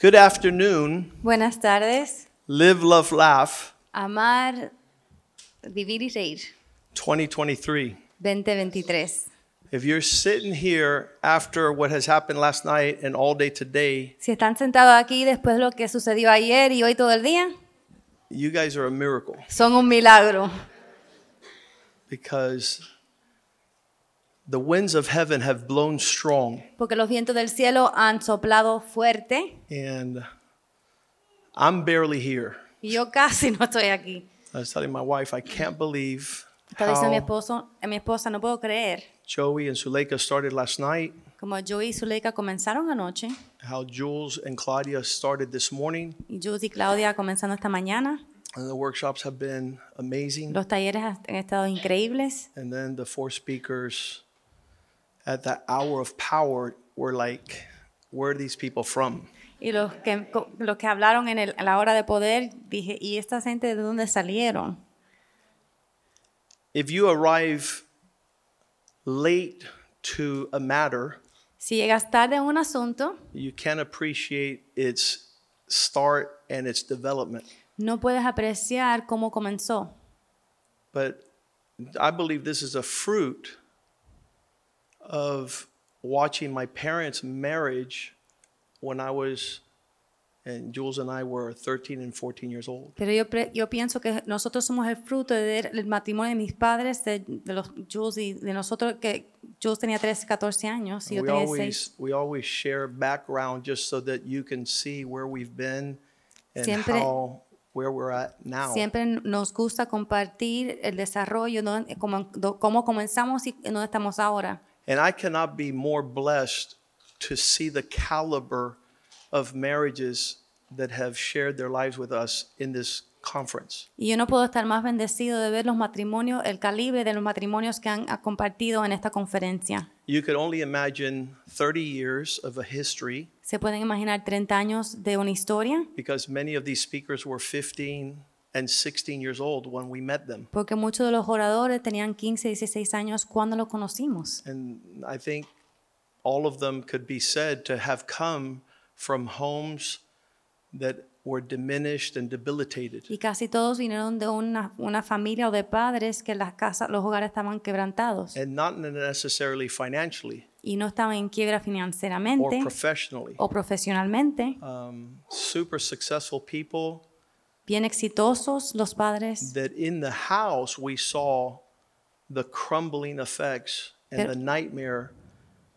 Good afternoon. Buenas tardes. Live, love, laugh Amar, vivir y reír. 2023. 2023. If you're sitting here after what has happened last night and all day today, Si están sentados aquí después de lo que sucedió ayer y hoy todo el día, you guys are a miracle son un milagro. because the winds of heaven have blown strong. Porque los vientos del cielo han soplado fuerte And I'm barely here. y yo casi no estoy aquí. I was telling my wife, I can't believe Estaba diciendo a mi, esposo, a mi esposa, no puedo creer. Joey and Suleika started last night, Como Joey y Zuleika comenzaron anoche how Jules and Claudia started this morning. y Jules y Claudia comenzando esta mañana. And the workshops have been amazing. Los talleres han estado increíbles. And then the four speakers at that hour of power we were like, where are these people from? Y los que, los que hablaron en, el- en la hora de poder, dije, ¿y esta gente de dónde salieron? If you arrive late to a matter, Si llegas tarde a un asunto, you can't appreciate its start and its development. no puedes apreciar cómo comenzó. But I believe this is a fruit of watching my parents' marriage when I was, and Jules and I were 13 and 14 years old. Pero yo, pienso que nosotros somos el fruto del matrimonio de mis padres, de, de los Jules y de nosotros, que Jules tenía 13, 14 años y yo we tenía always 6. we always share background just so that you can see where we've been and Siempre- how where we're at now. Siempre nos gusta compartir el desarrollo, ¿no? cómo, do- cómo comenzamos y dónde estamos ahora. And I cannot be more blessed to see the caliber of marriages that have shared their lives with us in this conference. Y yo no puedo estar más bendecido de ver los matrimonios, el calibre de los matrimonios que han compartido en esta conferencia. You could only imagine 30 years of a history Se pueden imaginar 30 años de una historia, because many of these speakers were 15 and 16 years old when we met them. porque muchos de los oradores tenían 15, 16 años cuando lo conocimos. And I think all of them could be said to have come from homes that were diminished and debilitated. Y casi todos vinieron de una, una familia o de padres que las casas, los hogares estaban quebrantados And not necessarily financially y no estaban en quiebra financieramente or professionally. o profesionalmente. Um, super successful people Bien exitosos los padres, that in the house we saw the crumbling effects and Pero- the nightmare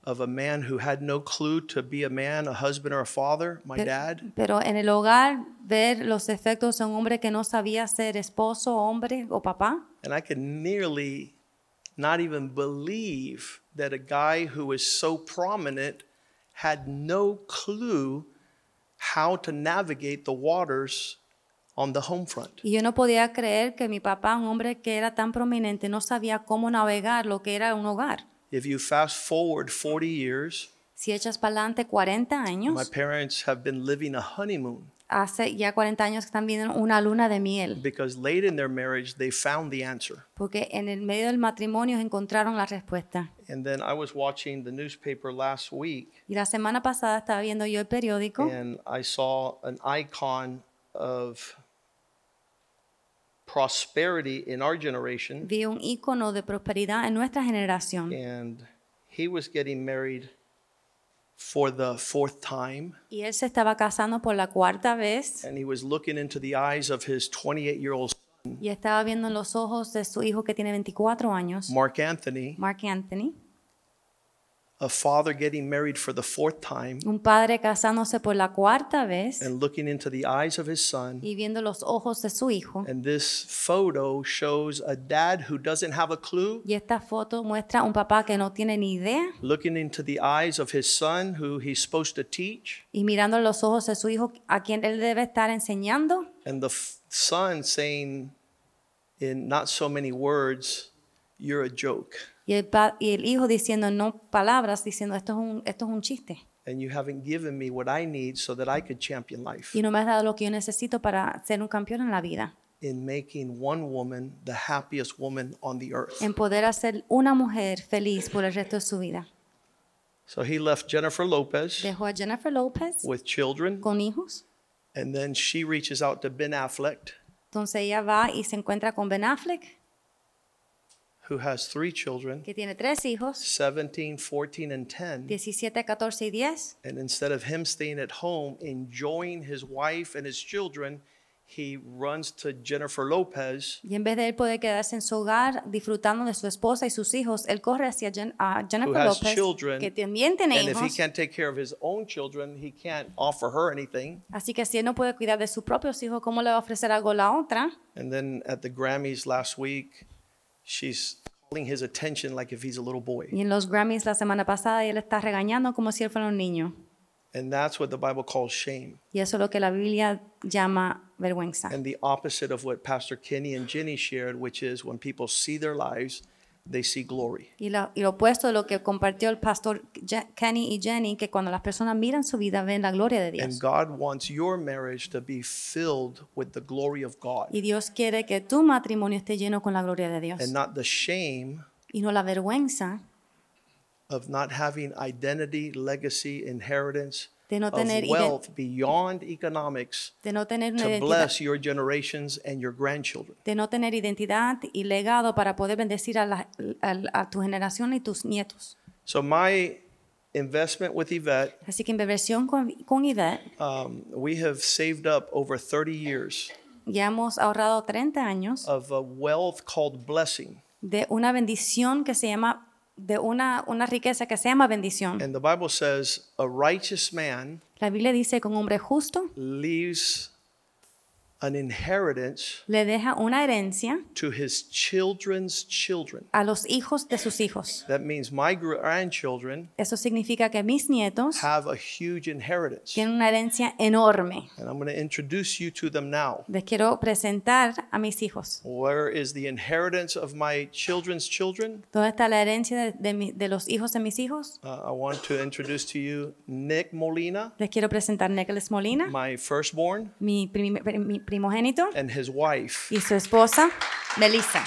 of a man who had no clue to be a man, a husband, or a father, my Pero- dad. Pero en el hogar ver los efectos de un hombre que no sabía ser esposo, hombre o papá. And I could nearly not even believe that a guy who was so prominent had no clue how to navigate the waters on the home front. Y yo no podía creer que mi papá, un hombre que era tan prominente, no sabía cómo navegar lo que era un hogar. If you fast forward 40 years, Si echas para adelante 40 my años, parents have been living a honeymoon hace ya 40 años que están viviendo una luna de miel. because late in their marriage they found the answer. Porque en el medio del matrimonio encontraron la respuesta. And then I was watching the newspaper last week Y la semana pasada estaba viendo yo el periódico and I saw an icon of prosperity in our generation vi un icono de prosperidad en nuestra generación. and he was getting married for the fourth time. Y él se estaba casando por la cuarta vez. And he was looking into the eyes of his 28-year-old y estaba viendo en los ojos de su hijo que tiene 24 años, Mark Anthony, Mark Anthony, a father getting married for the fourth time un padre casándose por la cuarta vez and looking into the eyes of his son. y viendo los ojos de su hijo. And this photo shows a dad who doesn't have a clue Y esta foto muestra un papá que no tiene ni idea looking into the eyes of his son who he's supposed to teach, y mirando los ojos de su hijo a quien él debe estar enseñando. And the son saying, in not so many words, You're a joke, y el, pa- y el hijo diciendo no palabras, diciendo esto es un, esto es un chiste. and you haven't given me what I need so that I could champion life Y no me has dado lo que yo necesito para ser un campeón en la vida. in making one woman the happiest woman on the earth. En poder hacer una mujer feliz por el resto de su vida. So he left Jennifer Lopez Dejó a Jennifer Lopez with children, con hijos. and then she reaches out to Ben Affleck, Entonces ella va y se encuentra con Ben Affleck, who has three children que tiene tres hijos, 17, 14, and 10. 17, 14 y 10. And instead of him staying at home enjoying his wife and his children, he runs to Jennifer Lopez Y en vez de él poder quedarse en su hogar disfrutando de su esposa y sus hijos, él corre hacia Jen- who Jennifer has Lopez, children. que también tiene And if he hijos. can't take care of his own children, he can't offer her anything. Así que si él no puede cuidar de sus propios hijos, ¿cómo le va a ofrecer algo a la otra? And then at the Grammys last week, she's calling his attention like if he's a little boy. Y en los Grammys la semana pasada, él está regañando como si él fuera un niño. And that's what the Bible calls shame. Y eso es lo que la Biblia llama vergüenza. And the opposite of what Pastor Kenny and Jenny shared, which is when people see their lives, they see glory. Y lo, y lo opuesto de lo que compartió el pastor Je- Kenny y Jenny, que cuando las personas miran su vida ven la gloria de And Dios. God wants your marriage to be filled with the glory of God Y Dios quiere que tu matrimonio esté lleno con la gloria de Dios. and not the shame Y no la vergüenza of not having identity, legacy, inheritance De no of tener ide- wealth beyond economics de no tener una to bless your generations and your grandchildren. de no tener identidad y legado para poder bendecir a, la- a- a tu generación y tus nietos. So my investment with Yvette, Así que en versión con, con Ivette, um, we have saved up over 30 years ya hemos ahorrado 30 años of a wealth called blessing. de una bendición que se llama, de una, una riqueza que se llama bendición. And the Bible says a righteous man La Biblia dice que un hombre justo leaves an inheritance le deja una herencia to his children's children. a los hijos de sus hijos. That means my grandchildren Eso significa que mis nietos have a huge inheritance. tienen una herencia enorme. And I'm going to introduce you to them now. Les quiero presentar a mis hijos. Where is the inheritance of my children's children? ¿Dónde está la herencia de, de mi- de los hijos de mis hijos? Uh, I want to introduce to you Nick Molina, Les quiero presentar Nicholas Molina, my firstborn, mi, prim- mi primogénito, and his wife. y su esposa, Melissa.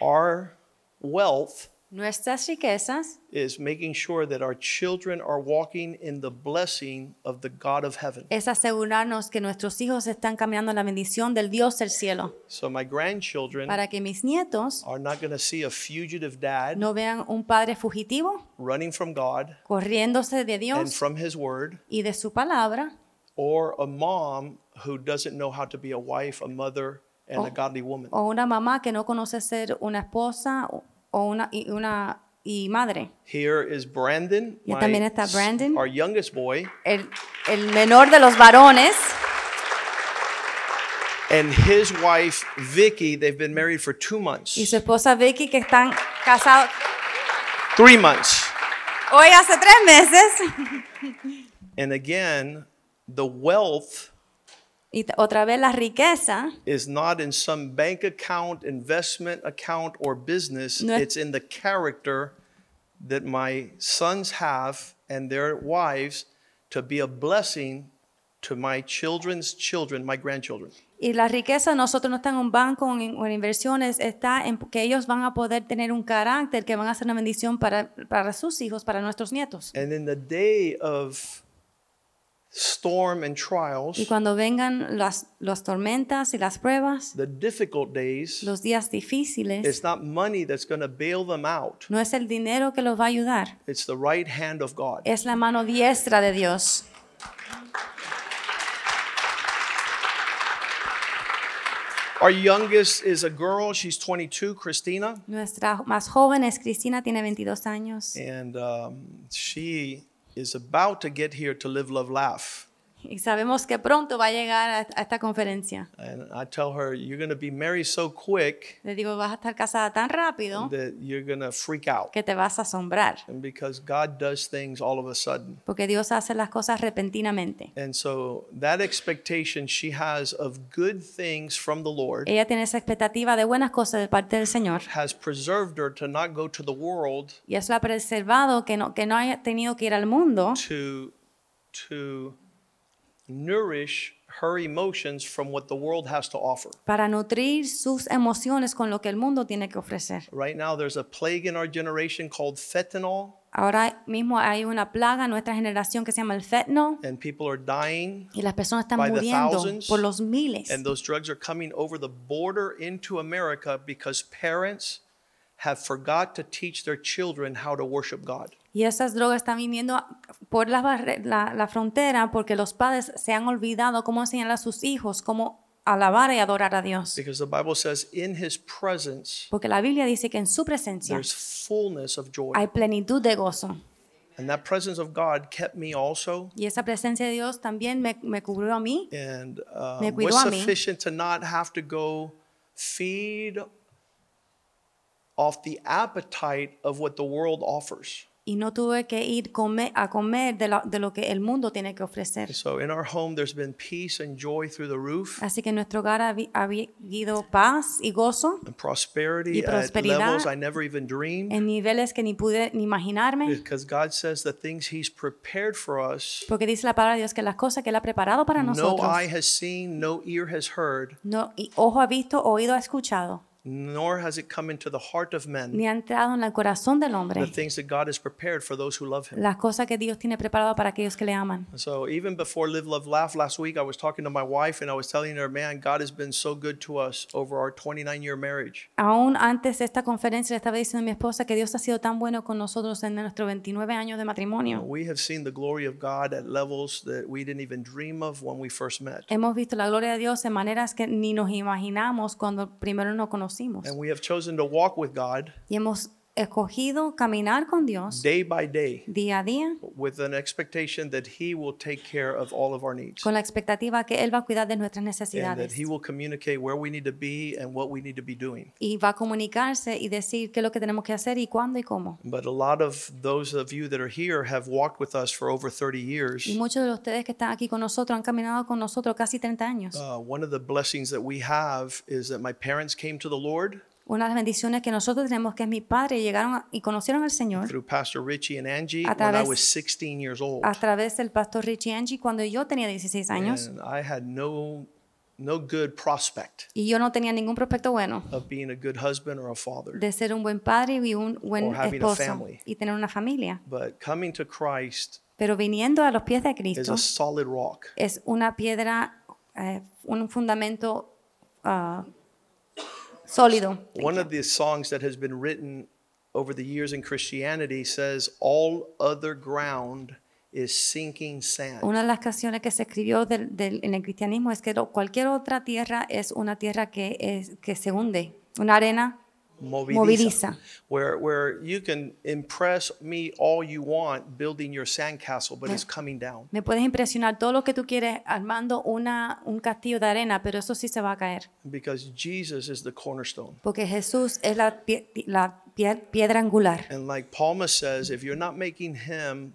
Our wealth Nuestras riquezas is making sure that our children are walking in the blessing of the God of heaven. es asegurarnos que nuestros hijos están caminando en la bendición del Dios del cielo, So my grandchildren para que mis nietos are not going to see a fugitive dad no vean un padre fugitivo running from God corriéndose de and Dios from his word, y de su palabra, or a mom who doesn't know how to be a wife, a mother, and a Oh. godly woman. o una mamá que no conoce ser una esposa o- una, y, una y madre. Here is Brandon, Y también está Brandon. our youngest boy, El, el menor de los varones and his wife Vicky. They've been married for two months, y su esposa Vicky que están casados three months. hoy hace tres meses. And again, the wealth Y otra vez la riqueza is not in some bank account, investment account, or business. No es- It's in the character that my sons have and their wives to be a blessing to my children's children, my grandchildren. Y la riqueza nosotros no está en un banco o en, en inversiones, está en que ellos van a poder tener un carácter que van a ser una bendición para, para sus hijos, para nuestros nietos. And in the day of storm and Y trials, cuando vengan las, las tormentas y las pruebas, the difficult days, los días difíciles, it's not money that's going to bail them out. no es el dinero que los va a ayudar, It's the right hand of God. es la mano diestra de Dios. Our youngest is a girl. She's 22, Christina. Nuestra más joven es Cristina, tiene 22 años. And um, she is about to get here to live, love, laugh. Y sabemos que pronto va a llegar a, esta conferencia. And I tell her, you're going to be married so quick Le digo, vas a estar casada tan rápido that you're going to freak out. que te vas a asombrar, And because God does things all of a sudden. porque Dios hace las cosas repentinamente. And so that expectation she has of good things from the Lord Ella tiene esa expectativa de buenas cosas de parte del Señor. has preserved her to not go to the world Y eso la ha preservado que no, que no haya tenido que ir al mundo to, to nourish her emotions from what the world has to offer. para nutrir sus emociones con lo que el mundo tiene que ofrecer. Right now, there's a plague in our generation called fentanyl, Ahora mismo hay una plaga en nuestra generación que se llama el fentanyl and people are dying. y las personas están By the muriendo thousands. por los miles. And those drugs are coming over the border into America because parents have forgot to teach their children how to worship God. Y esas drogas están viniendo por la, la, la frontera porque los padres se han olvidado cómo enseñar a sus hijos cómo alabar y adorar a Dios. Because the Bible says, in his presence, Porque la Biblia dice que en su presencia there's fullness of joy. hay plenitud de gozo. And that presence of God kept me also. Y esa presencia de Dios también me, me cubrió a mí. And uh, Me was cuidó a mí. sufficient to not have to go feed off the appetite of what the world offers. Y no tuve que ir a comer de, la- de lo que el mundo tiene que ofrecer. So in our home, there's been peace and joy through the roof Así que en nuestro hogar ha habi- ha habido paz y gozo and prosperity Y at prosperidad. levels I never even dreamed. en niveles que ni pude ni imaginarme. Because God says the things He's prepared for us, Porque dice la palabra de Dios que las cosas que Él ha preparado para no nosotros, eye has seen, no ear has heard, no, y ojo ha visto, oído ha escuchado, nor has it come into the heart of men ni ha entrado en el corazón del the hombre things that God has prepared for those who love Him. las cosas que Dios tiene preparado para aquellos que le aman. So even before Live, Love, Laugh last week, I was talking to my wife and I was telling her, man, God has been so good to us over our 29 year marriage. Aún antes de esta conferencia le estaba diciendo a mi esposa que Dios ha sido tan bueno con nosotros en nuestros 29 años de matrimonio. We have seen the glory of God at levels that we didn't even dream of when we first met. Hemos visto la gloria de Dios en maneras que ni nos imaginamos cuando primero nos conocimos. And we have chosen to walk with God Y hemos escogido caminar con Dios day by day día a día with an expectation that He will take care of all of our needs con la expectativa que Él va a cuidar de nuestras and that necesidades He will communicate where we need to be and what we need to be doing. y va a comunicarse y decir qué es lo que tenemos que hacer y cuándo y cómo. But a lot of those of you that are here have walked with us for over 30 years. Y muchos de ustedes que están aquí con nosotros han caminado con nosotros casi 30 años. Uh, one of the blessings that we have is that my parents came to the Lord Una de las bendiciones que nosotros tenemos que es mi padre llegaron a- y conocieron al Señor through Pastor Richie and Angie A when I través- was 16 years old. a través del pastor Richie Angie cuando yo tenía 16 años And I had no no good prospect y yo no tenía ningún prospecto bueno of being a good husband or a father. de ser un buen padre y un buen esposo y tener una familia. But coming to Christ Pero viniendo a los pies de is Cristo a solid rock. es una piedra, eh, un fundamento ah, sólido. One of the songs that has been written over the years in Christianity says, All other ground is sinking sand. Una de las canciones que se escribió del- del- en el cristianismo es que cualquier otra tierra es una tierra que, es, que se hunde, una arena Movediza. Where, where you can impress me all you want building your sandcastle, but it's coming down. Me puedes impresionar todo lo que tú quieres armando una, un castillo de arena, pero eso sí se va a caer. Because Jesus is the cornerstone. Porque Jesús es la, pie- la pie- piedra angular. And like Palma says, if you're not making him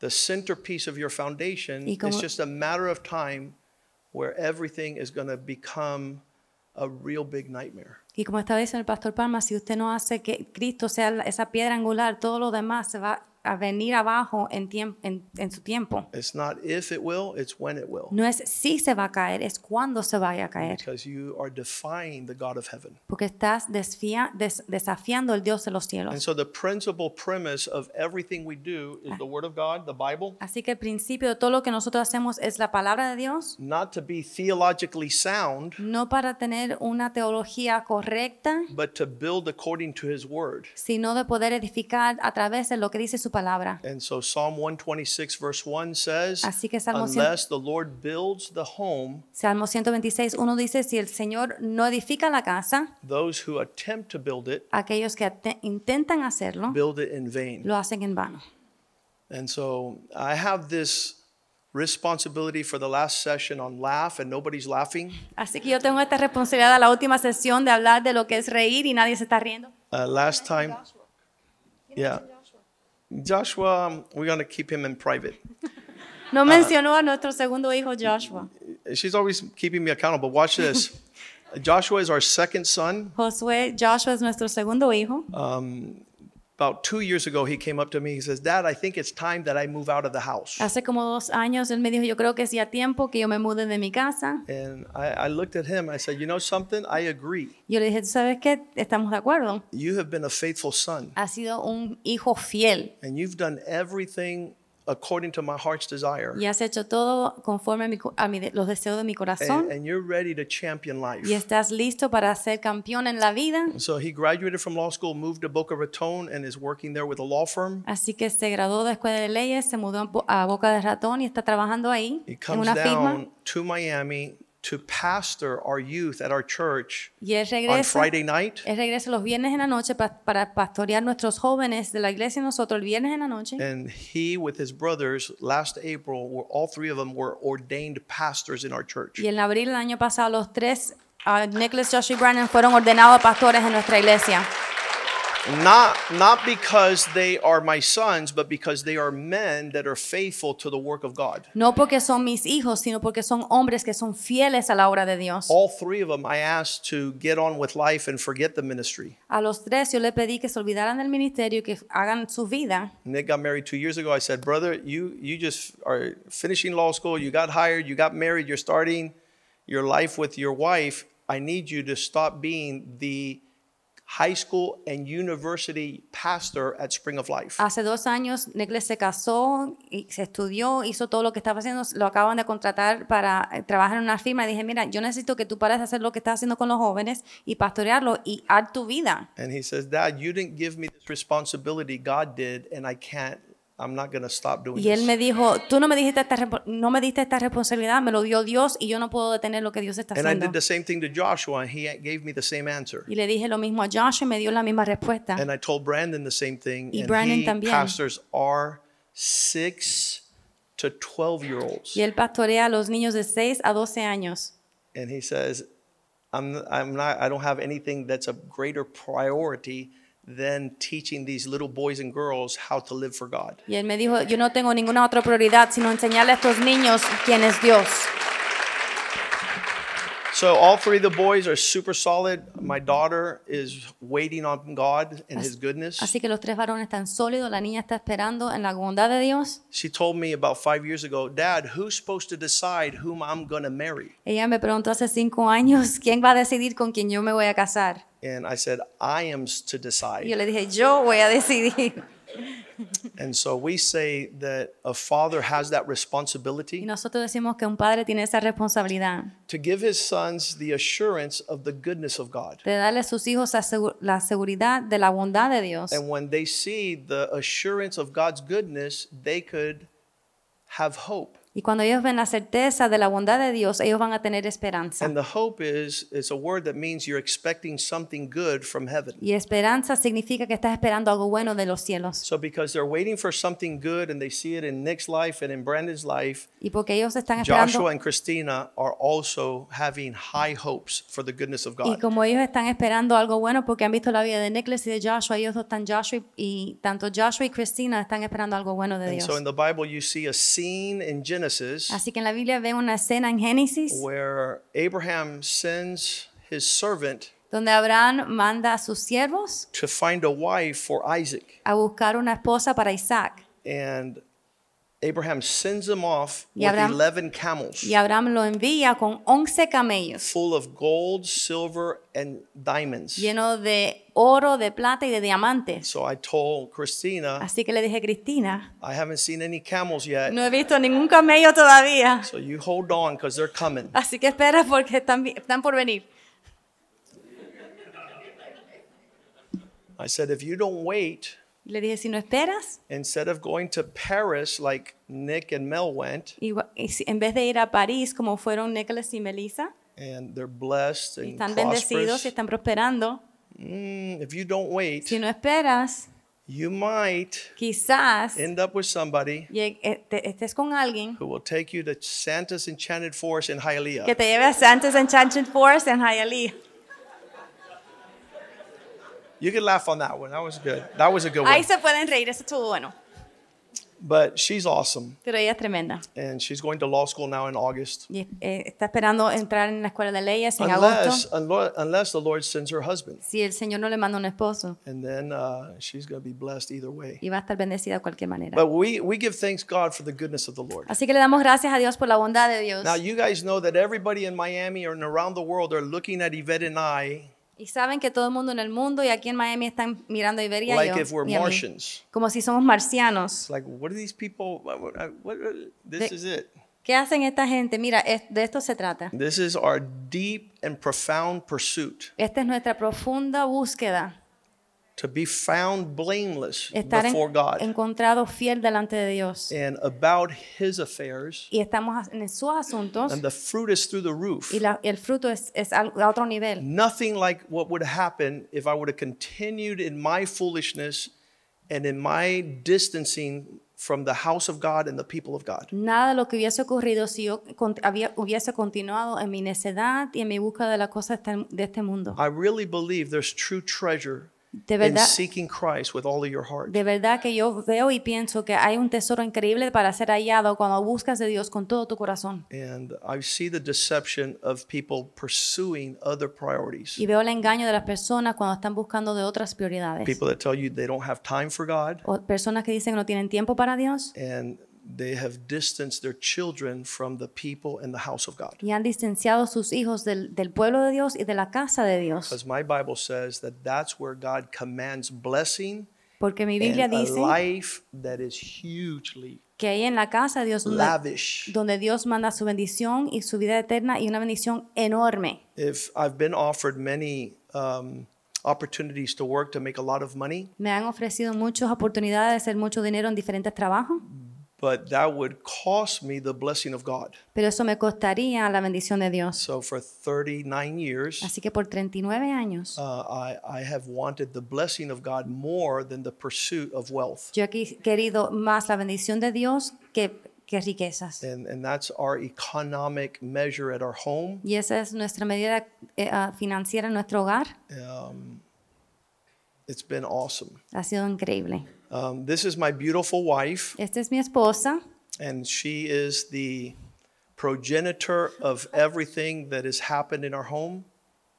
the centerpiece of your foundation, it's just a matter of time where everything is going to become a real big nightmare. Y como estaba diciendo el pastor Palma, si usted no hace que Cristo sea esa piedra angular, todo lo demás se va a venir abajo en, en, en su tiempo. It's not if it will, it's when it will. No es si se va a caer, es cuando se vaya a caer. Because you are defying the God of heaven. Porque estás des- desafiando al Dios de los And cielos. so the principal premise of everything we do is the Word of God, the Bible, Así que el principio de todo lo que nosotros hacemos es la palabra de Dios, not to be theologically sound, no para tener una teología correcta, but to build according to His Word. sino de poder edificar a través de lo que dice su palabra. And so Psalm 126, verse 1 says, Así que Salmo Unless the Lord builds the home, Salmo 126, uno dice, si el Señor no edifica la casa, those who attempt to build it aquellos que ate- intentan hacerlo, build it in vain. lo hacen en vano. And so I have this responsibility for the last session on laugh, and nobody's laughing. Así que yo tengo esta responsabilidad a la última sesión de hablar de lo que es reír y nadie se está riendo. Uh, last time, yeah. Joshua, um, we're going to keep him in private. No mencionó a nuestro segundo hijo Joshua. She's always keeping me accountable. Watch this. Joshua is our second son, Josué, Joshua es nuestro segundo hijo, about two years ago, he came up to me. He says, Dad, I think it's time that I move out of the house. Hace como dos años él me dijo, yo creo que es ya tiempo que yo me mude de mi casa. And I, I looked at him. I said, You know something? I agree. Yo le dije, ¿tú sabes qué? Estamos de acuerdo. You have been a faithful son, Has sido un hijo fiel and you've done everything according to my heart's desire. y has hecho todo conforme a, mi co- a mi de- los deseos de mi corazón And, and you're ready to champion life. y estás listo para ser campeón en la vida. So he graduated from law school, moved to Boca Raton, and is working there with a law firm. Así que se graduó de escuela de leyes, se mudó a Bo- a Boca de Ratón y está trabajando ahí He en comes una firma. down to Miami to pastor our youth at our church Y él on regresa, Friday night. él regresa los viernes en la noche pa- para pastorear nuestros jóvenes de la iglesia y nosotros el viernes en la noche. And he, with his brothers, last April, were, all three of them were ordained pastors in our church. Y en abril del año pasado los tres, uh, Nicholas, Josh y Brandon, fueron ordenados pastores en nuestra iglesia. Not, not because they are my sons, but because they are men that are faithful to the work of God. No porque son mis hijos, sino porque son hombres que son fieles a la obra de Dios. All three of them I asked to get on with life and forget the ministry. A los tres yo le pedí que se olvidaran del ministerio y que hagan su vida. Nick got married two years ago. I said, brother, you you just are finishing law school. You got hired. You got married. You're starting your life with your wife. I need you to stop being the high school and university pastor at Spring of Life. Hace dos años Nicholas se casó y se estudió, hizo todo lo que estaba haciendo, lo acaban de contratar para eh, trabajar en una firma y dije, mira, yo necesito que tú pares de hacer lo que estás haciendo con los jóvenes y pastorearlo y haz tu vida. And he says, Dad, you didn't give me this responsibility. God did, and I can't. I'm not going to stop doing Y él this. me dijo, tú no me dijiste esta, no me diste esta responsabilidad, me lo dio Dios y yo no puedo detener lo que Dios está And I haciendo. did the same thing to Joshua, and he gave me the same answer. Y le dije lo mismo a Josh y me dio la misma respuesta. And I told Brandon the same thing. Y and Brandon he también. pastors our six to 12 year olds. Y él pastorea a los niños de 6 a 12 años. And he says, I'm, I'm not, I don't have anything that's a greater priority than teaching these little boys and girls how to live for God. Y él me dijo, yo no tengo ninguna otra prioridad sino enseñarle a estos niños quién es Dios. So all three of the boys are super solid. My daughter is waiting on God and His goodness. Así que los tres varones están sólidos, la niña está esperando en la bondad de Dios. She told me about five years ago, Dad, who's supposed to decide whom I'm going to marry? Ella me preguntó hace cinco años, ¿quién va a decidir con quién yo me voy a casar? And I said, I am to Y yo decide. le dije, yo voy a decidir. And so we say that a father has that Y responsibility nosotros decimos que un padre tiene esa responsabilidad to give his sons the assurance of the goodness of God. de darle a sus hijos la seguridad de la bondad de Dios. And when they see the assurance of God's goodness, they could have hope. Y cuando ellos ven la certeza de la bondad de Dios, ellos van a tener esperanza. And the hope is it's a word that means you're expecting something good from heaven. Y esperanza significa que estás esperando algo bueno de los cielos. So because they're waiting for something good and they see it in Nick's life and in Brandon's life, Y porque ellos están esperando Joshua and Christina are also having high hopes for the goodness of Y God. como ellos están esperando algo bueno porque han visto la vida de Nicholas y de Joshua, ellos dos están Joshua y, y tanto Joshua y Christina están esperando algo bueno de And Dios. so in the Bible, you see a scene in Genesis Así que en la Biblia ven una escena en Génesis where Abraham sends his servant donde Abraham manda a sus siervos to find a wife for Isaac. a buscar una esposa para Isaac. And Abraham sends him off Y with Abraham- 11 camels Y Abraham lo envía con 11 camellos full of gold, silver, and diamonds. de oro, de plata y de diamantes. So I told Christina, Así que le dije, Cristina, I haven't seen any camels yet. no he visto ningún camello todavía. So you hold on because they're coming. Así que espera porque están, están por venir. I said, if you don't wait, le dije, si no esperas, instead of going to Paris like Nick and Mel went, y si- en vez de ir a París como fueron Nicholas y Melissa, and they're blessed y and están bendecidos prosperous, y están prosperando, mm, if you don't wait, si no esperas, you might quizás end up with somebody eh, te- estés con alguien who will take you to Santa's Enchanted Forest in Hialeah. que te lleve a Santa's Enchanted Forest en Hialeah. You can laugh on that one. That was good. That was a good one. Ahí se pueden reír, eso estuvo bueno. But she's awesome. Pero ella es tremenda. And she's going to law school now in August. Y eh, está esperando entrar en la escuela de leyes en Unless, agosto. unlo- unless the Lord sends her husband. Si el Señor no le manda un esposo. And then uh, she's going to be blessed either way. Y va a estar bendecida de cualquier manera. But we, we give thanks God for the goodness of the Lord. Así que le damos gracias a Dios por la bondad de Dios. Now, you guys know that everybody in Miami and around the world are looking at Yvette and I Y saben que todo el mundo en el mundo y aquí en Miami están mirando a Iberia y like yo, if we're Martians. como si somos marcianos. Like, what are these people? What, what, what- this is it. ¿Qué hacen esta gente? Mira, es- de esto se trata. This is our deep and profound pursuit Esta es nuestra profunda búsqueda. To be found blameless Estar en- before God encontrado fiel delante de Dios. and about His affairs. Y estamos en sus asuntos And the fruit is through the roof. y la- el fruto es, es a otro nivel. Nothing like what would happen if I would have continued in my foolishness and in my distancing from the house of God and the people of God. Nada de lo que hubiese ocurrido si yo hubiese continuado en mi necedad y en mi búsqueda de las cosas de este mundo. I really believe there's true treasure De verdad, seeking Christ with all of your heart. de verdad que yo veo y pienso que hay un tesoro increíble para ser hallado cuando buscas de Dios con todo tu corazón. And I see the deception of people pursuing other priorities. Y veo el engaño de las personas cuando están buscando de otras prioridades. People that tell you they don't have time for God O personas que dicen que no tienen tiempo para Dios and they have distanced their children from the people and the house of God. y han distanciado sus hijos del, del pueblo de Dios y de la casa de Dios. Because my Bible says that that's where God commands blessing Porque mi Biblia and a dice life that is hugely que ahí en la casa Dios donde, lavish. donde Dios manda su bendición y su vida eterna y una bendición enorme. If I've been offered many um, opportunities to work to make a lot of money, Me han ofrecido muchas oportunidades de hacer mucho dinero en diferentes trabajos, but that would cost me the blessing of God. pero eso me costaría la bendición de Dios. So for 39 years, Así que por 39 años uh, I, I have wanted the blessing of God more than the pursuit of wealth. yo he qui- querido más la bendición de Dios que, que riquezas. And, and that's our economic measure at our home. Y esa es nuestra medida eh, ah, financiera en nuestro hogar. Um, it's been awesome. Ha sido increíble. Um, this is my beautiful wife, Esta es mi esposa. and she is the progenitor of everything that has happened in our home.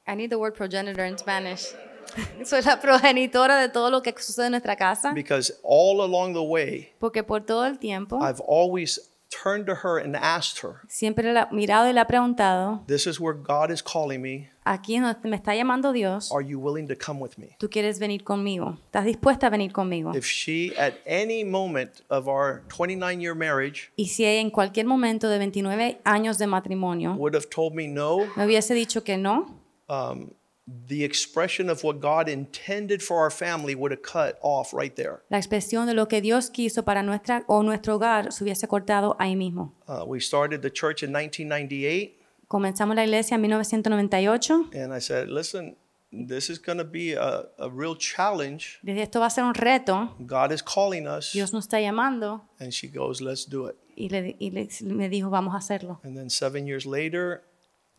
I need the word progenitor in Spanish. Soy la progenitora de todo lo que sucede en nuestra casa. Because all along the way, Porque por todo el tiempo I've always turned to her and asked her, siempre la he mirado y le he preguntado, This is where God is calling me. aquí me está llamando Dios, Are you willing to come with me? tú quieres venir conmigo. ¿Estás dispuesta a venir conmigo? If she, at any moment of our 29 year marriage, Y si ella en cualquier momento de 29 años de matrimonio would have told me no, me hubiese dicho que no, um, the expression of what God intended for our family would have cut off right there. la expresión de lo que Dios quiso para nuestra o nuestro hogar se hubiese cortado ahí mismo. Uh, we started the church in 1998, Comenzamos la iglesia en 1998. and I said, Listen, this is going to be a, a real challenge. Desde esto va a ser un reto. God is calling us. Dios nos está llamando And she goes, Let's do it. y, le, y le- me dijo, vamos a hacerlo. And then seven years later,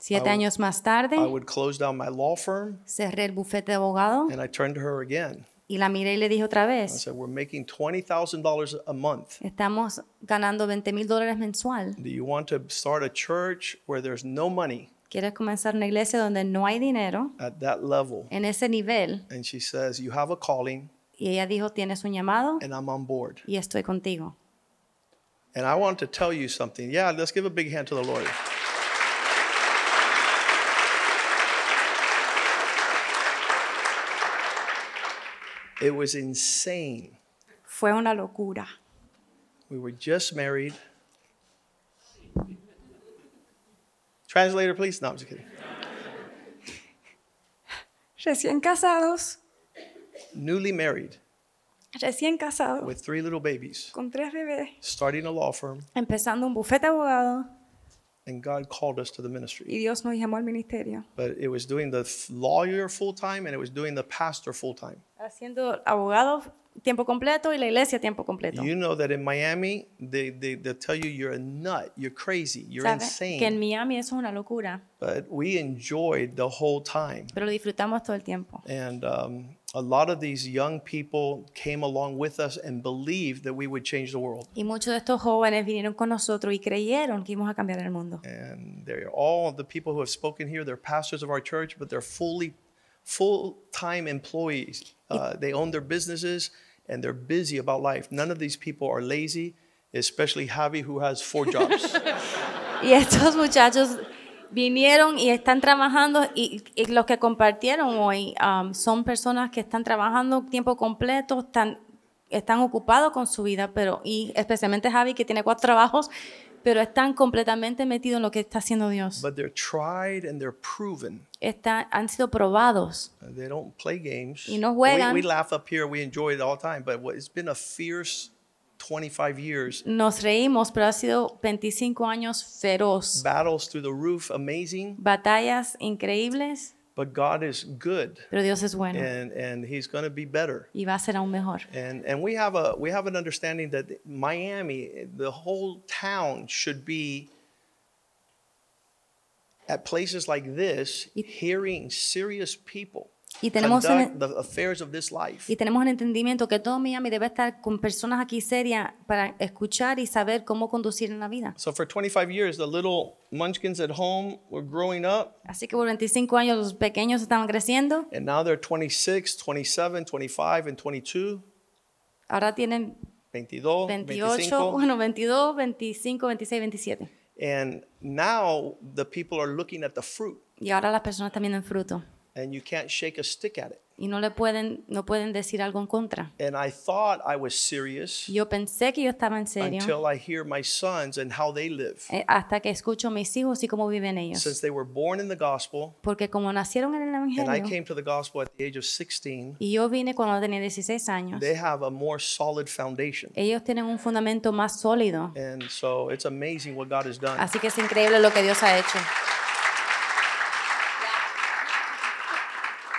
Siete I would- años más tarde, I would close down my law firm, cerré el bufete de abogado and I turned to her again. y la miré y le dije otra I vez, said, We're making $20,000 a month. estamos ganando 20 mil dólares mensual. Do you want to start a church where there's no money ¿Quieres comenzar una iglesia donde no hay dinero? at that level? En ese nivel. And she says, You have a calling, Y ella dijo, tienes un llamado and I'm on board. y estoy contigo. And I want to tell you something. Yeah, let's give a big hand to the Lord. It was insane. Fue una locura. We were just married. Translator, please. No, I'm just kidding. Recién casados, Newly married recién casados, with three little babies, con tres bebés, starting a law firm, empezando un bufete de abogado and God called us to the y ministry. Dios nos llamó al ministerio. But it was doing the lawyer full time and it was doing the pastor full time. Haciendo abogado tiempo completo y la iglesia tiempo completo. You know that in Miami, they, they, they tell you you're a nut, you're crazy, you're ¿Sabe? Que en insane. Miami eso es una locura, But we enjoyed the whole time. pero lo disfrutamos todo el tiempo. And um, a lot of these young people came along with us and believed that we would change the world. Y muchos de estos jóvenes vinieron con nosotros y creyeron que íbamos a cambiar el mundo. And they're all the people who have spoken here, they're pastors of our church, but they're fully full-time employees. Uh, they own their businesses and they're busy about life. None of these people are lazy, especially Javi who has four jobs. Y estos muchachos vinieron y están trabajando y, y los que compartieron hoy um, son personas que están trabajando tiempo completo, están, están ocupados con su vida, pero y especialmente Javi que tiene cuatro trabajos, pero están completamente metidos en lo que está haciendo Dios. but they're tried and they're proven. Está- han sido probados. They don't play games. Y no we, juegan. we laugh up here, we enjoy it all the time, but it's been a fierce 25 years. Nos reímos, pero ha sido 25 años feroz. Battles through the roof, amazing, Batallas increíbles, but God is good pero Dios es bueno and, and He's going to be better. y va a ser aún mejor. And, and we, have a, we have an understanding that Miami, the whole town, should be at places like this, Y- hearing serious people Y tenemos en- conduct the affairs of this life. Y tenemos el entendimiento que todo Miami debe estar con personas aquí serias para escuchar y saber cómo conducir en la vida. So for 25 years, the little munchkins at home were growing up, Así que por 25 años los pequeños estaban creciendo, and now they're 26, 27, 25, and 22, ahora tienen 22, 28, 25. bueno, 22, 25, 26, 27. And now the people are looking at the fruit, Y ahora las personas están viendo el fruto and you can't shake a stick at it. y no le pueden no pueden decir algo en contra. And I thought I was serious Yo pensé que yo estaba en serio until I hear my sons and how they live. eh, hasta que escucho a mis hijos y cómo viven ellos. Since they were born in the gospel, Porque como nacieron en el and I evangelio came to the gospel at the age of 16, y yo vine cuando tenía 16 años, they have a more solid foundation. ellos tienen un fundamento más sólido. And so it's amazing what God has done. Así que es increíble lo que Dios ha hecho.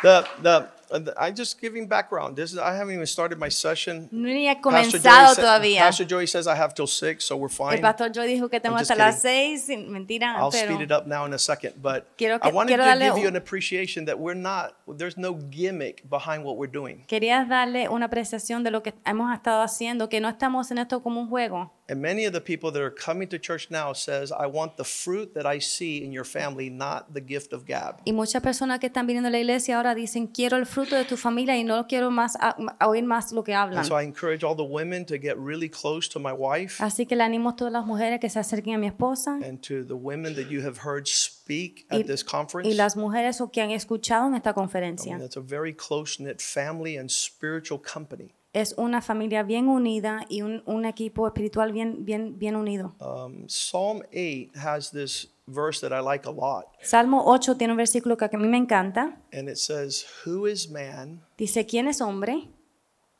The, the, uh, the- I just giving background. This is, I haven't even started my session. No ni he Pastor comenzado sa- todavía. Pastor Joey says I have till six, so we're El fine. pastor Joy dijo que tengo hasta las seis. Mentira, I'll pero speed it up now in a second, but Quiero I que- wanted quiero to darle give you an appreciation that we're not. There's no gimmick behind what we're doing. quería darle una apreciación de lo que hemos estado haciendo, que no estamos en esto como un juego. And many of the people that are coming to church now says, "I want the fruit that I see in your family, not the gift of gab." Y muchas personas que están viniendo a la iglesia ahora dicen, quiero el fruto de tu familia y no quiero más a, a oír más lo que hablan. And so I encourage all the women to get really close to my wife Así que le animo a todas las mujeres que se acerquen a mi esposa and to the women that you have heard speak y, at this conference. y las mujeres que han escuchado en esta I mean, conferencia. that's a very close knit family and spiritual company. Es una familia bien unida y un, un equipo espiritual bien, bien, bien unido. Um, Psalm 8 has this verse that I like a lot, Salmo 8 tiene un versículo que a mí me encanta. and it says, Who is man? Dice, ¿quién es hombre?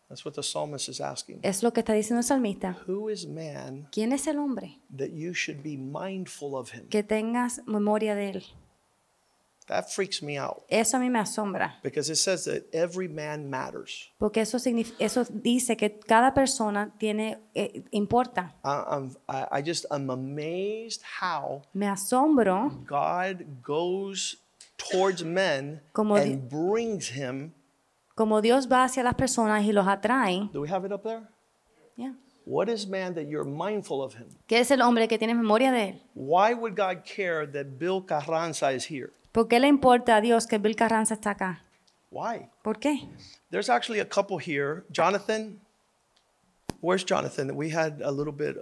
That's what the psalmist is asking. Es lo que está diciendo el salmista. Who is man ¿Quién es el hombre? that you should be mindful of him? Que tengas memoria de él. That freaks me out Eso a mí me asombra, because it says that every man matters. porque eso, eso dice que cada persona tiene, eh, importa. I, I'm, I I just am amazed how Me asombro God goes towards men Como and brings him. como Dios va hacia las personas y los atrae. Do we have it up there? Yeah. What is man that you're mindful of him? ¿Qué es el hombre que tiene memoria de él? Why would God care that Bill Carranza is here? ¿Por qué le importa a Dios que Bill Carranza está acá? Why? ¿Por qué? There's actually a couple here. Jonathan, where's Jonathan? We had a little bit.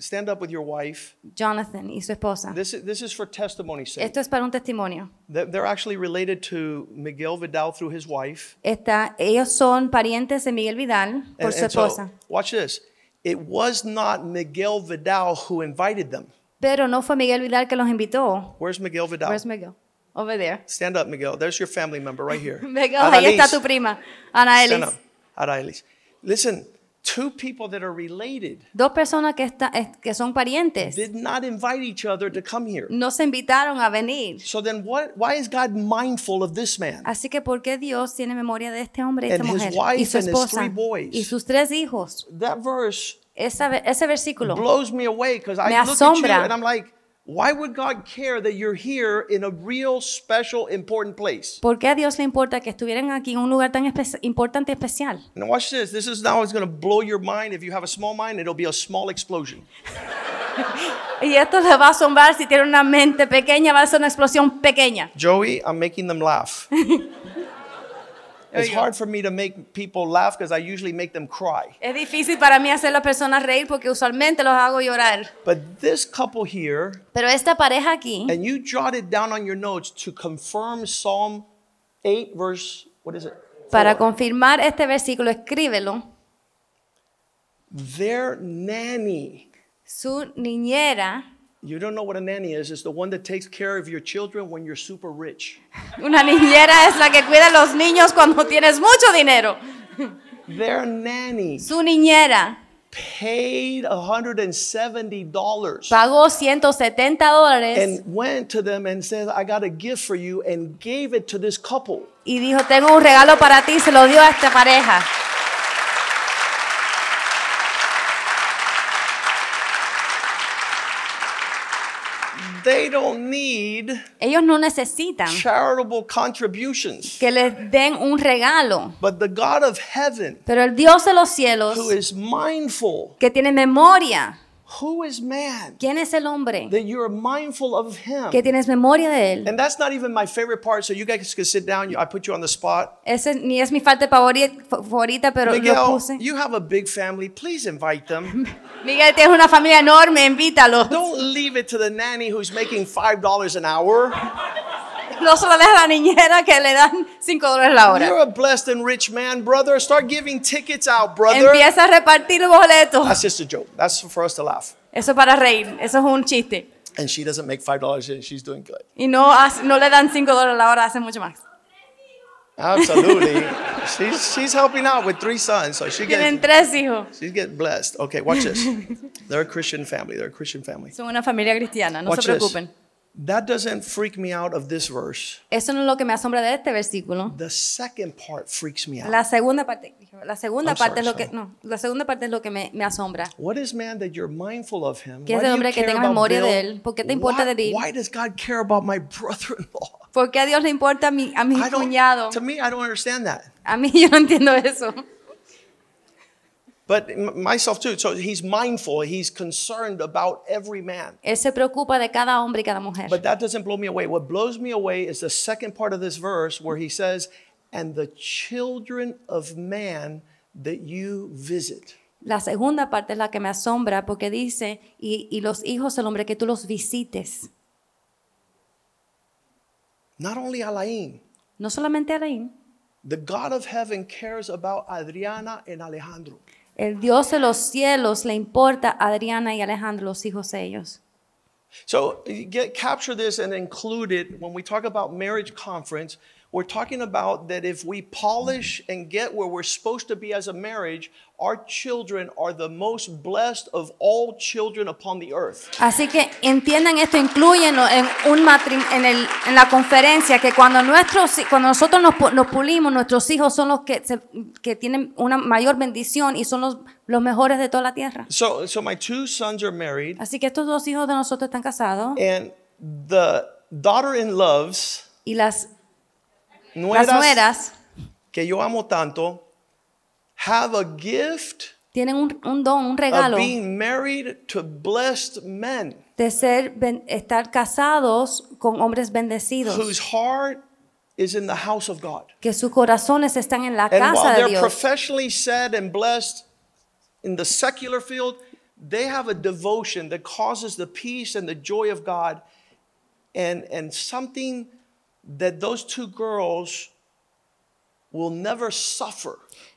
Stand up with your wife. Jonathan y su esposa. This is, this is for testimony's sake. Esto es para un testimonio. They're actually related to Miguel Vidal through his wife. Está, ellos son parientes de Miguel Vidal por And- su and so, esposa. watch this. It was not Miguel Vidal who invited them. Pero no fue Miguel Vidal que los invitó. Where's Miguel Vidal? Where's Miguel? Over there. Stand up, Miguel. There's your family member right here. Miguel, ahí está tu prima, Ana Stand Elis. up. Annalise. Listen, two people that are related Dos personas que, está, es- que son parientes did not invite each other to come here. no se invitaron a venir. So then what why is God mindful of this man? Así que ¿por qué Dios tiene memoria de este hombre y esta And his mujer? wife Y su and his esposa. three boys. Y sus tres hijos. That verse Esa ve- ese versículo blows me away because I look at you asombra. and I'm like, Why would God care that you're here in a real special important place? ¿Por qué a Dios le importa que estuvieran aquí en un lugar tan espe- importante y especial? Now watch this. This is now it's going to blow your mind. If you have a small mind, it'll be a small explosion. Y esto le va a asombrar si tiene una mente pequeña, va a ser una explosión pequeña. Joey, I'm making them laugh. it's hard for me to make people laugh because I usually make them cry. Es difícil para mí hacer las personas reír porque usualmente los hago llorar. But this couple here, Pero esta pareja aquí, and you jotted down on your notes to confirm Psalm 8, verse, what is it? para confirmar este versículo, escríbelo. Their nanny. Su niñera, You don't know what a nanny is. It's the one that takes care of your children when you're super rich. una niñera es la que cuida a los niños cuando tienes mucho dinero. Their nanny Su niñera paid $170 pagó 170 dólares and went to them and said, I got a gift for you, and gave it to this couple. y dijo, tengo un regalo para ti, se lo dio a esta pareja. They don't need Ellos no necesitan charitable contributions. que les den un regalo, But the God of heaven, pero el Dios de los cielos, who is mindful, que tiene memoria, who is man, ¿quién es el hombre? that you're mindful of him. Que tienes memoria de él. And that's not even my favorite part, so you guys can sit down. I put you on the spot. Ese ni es mi falta favorita, pero lo Miguel, puse. you have a big family. Please invite them. Miguel, tienes una familia enorme, invítalo. Don't leave it to the nanny who's making $5 an hour. No solo a la niñera que le dan 5 dólares la hora. You're a blessed and rich man, brother. Start giving tickets out, brother. Empieza a repartir boletos. That's just a joke. That's for us to laugh. Eso es para reír, eso es un chiste. And she doesn't make $5 and she's doing good. Y no, no le dan 5 dólares la hora, hace mucho más. Absolutely. she's, she's helping out with three sons, so she Tienen gets, tres hijos. she's getting blessed. Okay, watch this. They're a Christian family. They're a Christian family. Son una familia cristiana, no Watch se this. That doesn't freak me out of this verse. Eso no es lo que me asombra de este versículo. The second part freaks me out. La segunda parte, la segunda I'm parte sorry, es lo que no, la segunda parte es lo que me, me asombra. What is man that you're mindful of him? ¿Qué es Why el hombre que care tenga about memoria de él? ¿Por qué te importa Why- de él? Why does God care about my brother-in-law? ¿Por qué a Dios le importa a mi, a mi cuñado? To me, I don't understand that. A mí yo no entiendo eso. But myself too. So he's mindful. He's concerned about every man. Él se preocupa de cada hombre y cada mujer. But that doesn't blow me away. What blows me away is the second part of this verse where he says, "And the children of man that you visit." La segunda parte es la que me asombra porque dice, y, y los hijos del hombre que tú los visites. Not only Alain, No solamente Alain, the God of heaven cares about Adriana and Alejandro. El Dios de los cielos le importa a Adriana y Alejandro, los hijos de ellos. So get capture this and include it when we talk about marriage conference. We're talking about that if we polish and get where we're supposed to be as a marriage, our children are the most blessed of all children upon the earth. Así que entiendan esto, incluyenlo en, un matri- en, el- en la conferencia, que cuando, nuestros, cuando nosotros nos, nos pulimos, nuestros hijos son los que, se- que tienen una mayor bendición y son los, los mejores de toda la tierra. So, so my two sons are married, Así que estos dos hijos de nosotros están casados and the daughter-in-laws, y las, las nueras, nueras que yo amo tanto, have a gift tienen un, un don, un of regalo being married to blessed men. de ser, ben- estar casados con hombres bendecidos, whose heart is in the house of God. que sus corazones están en la And while de they're Dios. professionally said and blessed in the secular field, they have a devotion that causes the peace and the joy of God and, and something that those two girls will never suffer.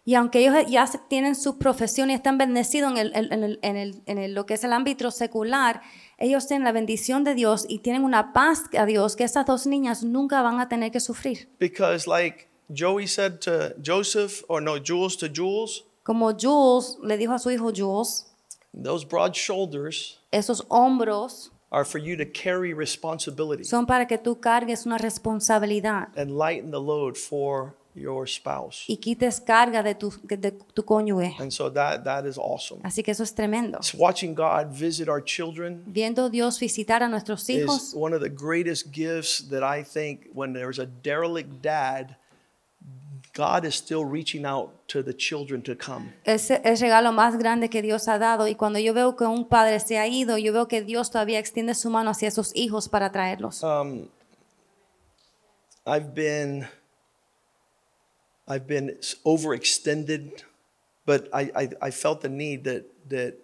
Y aunque ellos ya tienen su profesión y están bendecidos en, el, en, el- en el- en el- lo que es el ámbito secular, ellos tienen la bendición de Dios y tienen una paz a Dios que esas dos niñas nunca van a tener que sufrir. Because, like Joey said to Joseph, or no, Jules to Jules, Como Jules le dijo a su hijo Jules, those broad shoulders esos hombros are for you to carry responsibility son para que tú cargues una responsabilidad and lighten the load for your spouse. y quites carga de tu, de tu cónyuge. And so that that is awesome. Así que eso es tremendo. It's watching God visit our children Viendo Dios visitar a nuestros hijos. is one of the greatest gifts that I think when there's a derelict dad, God is still reaching out to the children to come. es el regalo más grande que Dios ha dado. Y cuando yo veo que un padre se ha ido, yo veo que Dios todavía extiende su mano hacia sus hijos para traerlos. Um, I've been I've been overextended, but I, I, I felt the need that that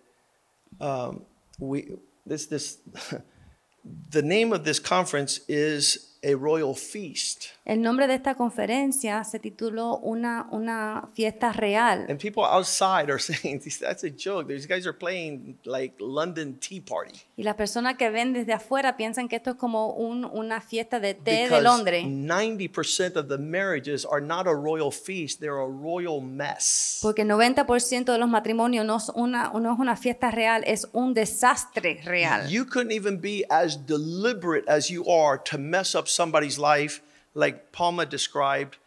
um, we this this the name of this conference is a royal feast. El nombre de esta conferencia se tituló Una, una fiesta real. And people outside are saying that's a joke. These guys are playing like London Tea Party. Y las personas que ven desde afuera piensan que esto es como un- una fiesta de té de Because Londres. 90% of the marriages are not a royal feast, they're a royal mess. Porque 90% de los matrimonios no es, una, no es una fiesta real, es un desastre real. You couldn't even be as deliberate as you are to mess up somebody's life, like Palma described,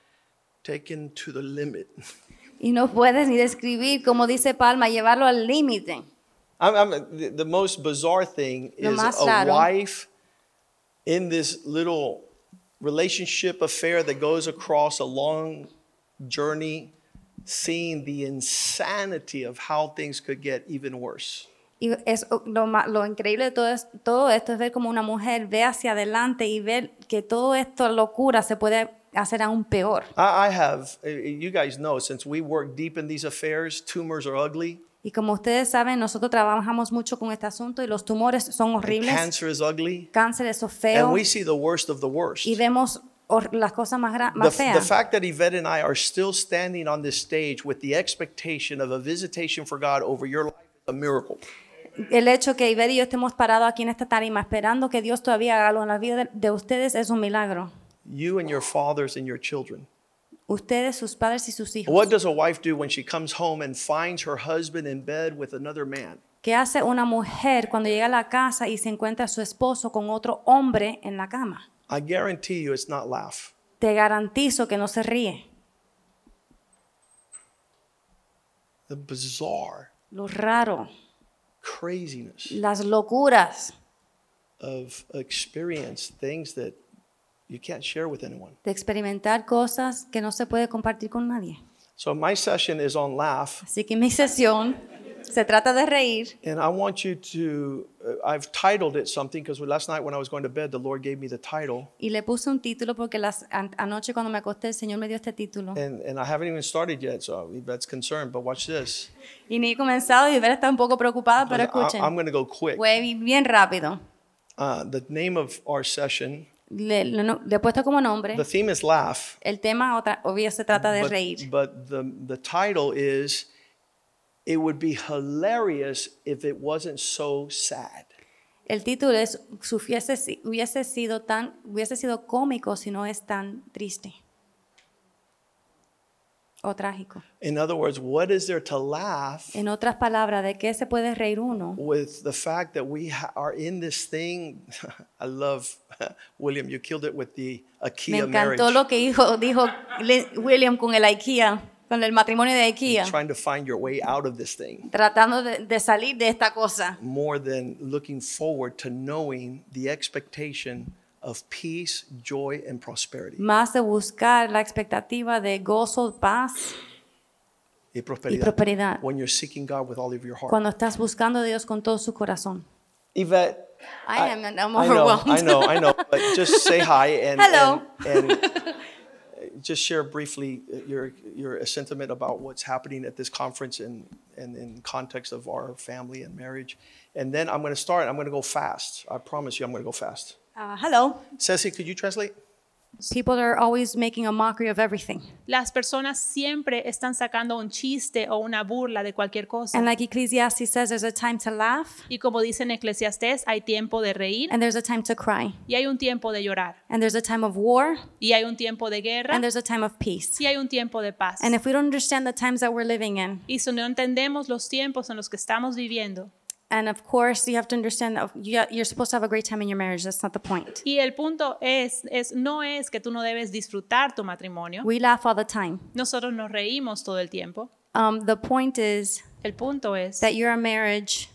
taken to the limit. Y no puedes ni describir, como dice Palma, llevarlo al límite. I'm, I'm- the, the most bizarre thing is a raro. wife in this little relationship affair that goes across a long journey, seeing the insanity of how things could get even worse. Y es oh, lo, lo increíble de todo, es- todo esto es ver como una mujer ve hacia adelante y ver que todo esto locura se puede hacer aún peor. I, I have, you guys know, since we work deep in these affairs, tumors are ugly, Y como ustedes saben, nosotros trabajamos mucho con este asunto y los tumores son horribles, cancer is ugly, cáncer es and feo we see the worst of the worst. y vemos las cosas más, The, más the feas. fact that Yvette and I are still standing on this stage with the expectation of a visitation for God over your life is a miracle. El hecho que Iber y yo estemos parados aquí en esta tarima esperando que Dios todavía haga algo en la vida de, de ustedes es un milagro. You and your fathers and your children. Ustedes, sus padres y sus hijos. What does a wife do when she comes home and finds her husband in bed with another man? ¿Qué hace una mujer cuando llega a la casa y se encuentra a su esposo con otro hombre en la cama? I guarantee you it's not laugh. Te garantizo que no se ríe. The bizarre Lo raro, craziness las locuras of experience, things that you can't share with anyone. de experimentar cosas que no se puede compartir con nadie. So my session is on laugh, Así que mi sesión se trata de reír and I want you to. Uh, I've titled it something because last night when I was going to bed, the Lord gave me the title, y le puse un título porque las, an- anoche cuando me acosté el Señor me dio este título. and and I haven't even started yet, so that's concerned. But watch this. Y ni he comenzado y Vera está un poco preocupada, pero I, escuchen. I'm going to go quick. Voy a ir bien rápido. Uh, the name of our session, Le, he puesto como nombre. the theme is laugh. El tema, otra, obvio, se trata de but, reír. but the, the title is It Would Be Hilarious If It Wasn't So Sad. El título es si hubiese, si- hubiese sido tan hubiese sido cómico si no es tan triste o trágico. In other words, what is there to laugh En otras palabras, ¿de qué se puede reír uno? with the fact that we are in this thing? I love William, you killed it with the Me IKEA marriage. encantó lo que dijo, dijo William con el IKEA, con el matrimonio de IKEA, Trying to find your way out of this thing tratando de, de salir de esta cosa. more than looking forward to knowing the expectation of peace, joy, and prosperity. Más de buscar la expectativa de gozo, paz Y y prosperidad. prosperidad. When you're seeking God with all of your heart. Cuando estás buscando a Dios con todo su corazón. Yvette. I am- I'm I know. I know, I know. But just say hi and, Hello. and, and just share briefly your, your sentiment about what's happening at this conference and, and in context of our family and marriage. And then I'm going to start. I'm going to go fast. I promise you I'm going to go fast. Uh, hello. Ceci, could you translate? People are always making a mockery of everything. Las personas siempre están sacando un chiste o una burla de cualquier cosa. And like Ecclesiastes says, there's a time to laugh y como dice en Eclesiastés, hay tiempo de reír and there's a time to cry. y hay un tiempo de llorar. And there's a time of war Y hay un tiempo de guerra and there's a time of peace. y hay un tiempo de paz. And if we don't understand the times that we're living in, Y si no entendemos los tiempos en los que estamos viviendo, And of course, you have to understand that you- you're supposed to have a great time in your marriage. That's not the point. Y el punto es, es, no es que tú no debes disfrutar tu matrimonio. We laugh all the time. Nosotros nos reímos todo el tiempo. Um, the point is El punto es that your marriage,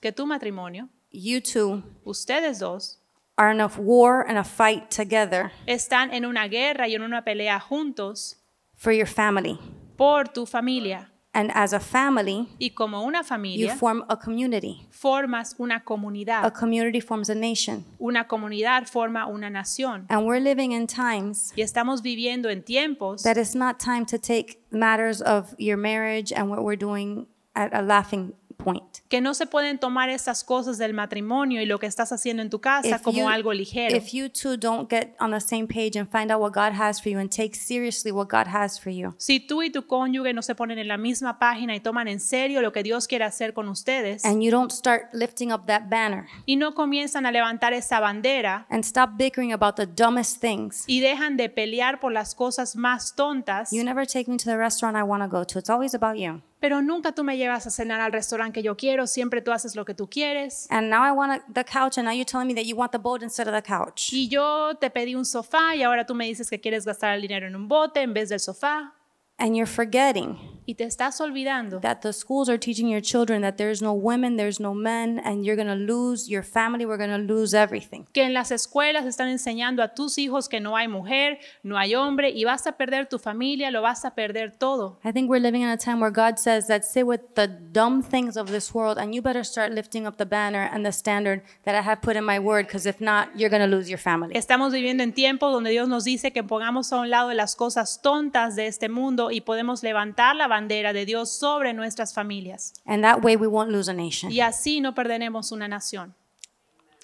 que tu matrimonio, you two, ustedes dos, are in a war and a fight together están en una guerra y en una pelea juntos for your family. por tu familia. And as a family, Y como una familia, you form a community. formas una comunidad. A community forms a nation. Una comunidad forma una nación. And we're living in times Y estamos viviendo en tiempos that it's not time to take matters of your marriage and what we're doing at a laughing point. que no se pueden tomar estas cosas del matrimonio y lo que estás haciendo en tu casa If como you, algo ligero. if you two don't get on the same page and find out what God has for you and take seriously what God has for you, Si tú y tu cónyuge no se ponen en la misma página y toman en serio lo que Dios quiere hacer con ustedes and you don't start lifting up that banner y no comienzan a levantar esa bandera and stop bickering about the dumbest things, y dejan de pelear por las cosas más tontas, you never take me to the restaurant I want to go to. It's always about you. Pero nunca tú me llevas a cenar al restaurante que yo quiero, siempre tú haces lo que tú quieres. And now I want a, the couch, and now you're telling me that you want the boat instead of the couch. Y yo te pedí un sofá y ahora tú me dices que quieres gastar el dinero en un bote en vez del sofá. And you're forgetting Y te estás olvidando that the schools are teaching your children that there's no women, there's no men, and you're going to lose your family, we're going to lose everything. que en las escuelas están enseñando a tus hijos que no hay mujer, no hay hombre y vas a perder tu familia, lo vas a perder todo. I think we're living in a time where God says that sit with the dumb things of this world and you better start lifting up the banner and the standard that I have put in my word because if not, you're going to lose your family. Estamos viviendo en tiempos donde Dios nos dice que pongamos a un lado las cosas tontas de este mundo y podemos levantar la bandera de Dios sobre nuestras familias. And that way we won't lose a nation. Y así no perderemos una nación.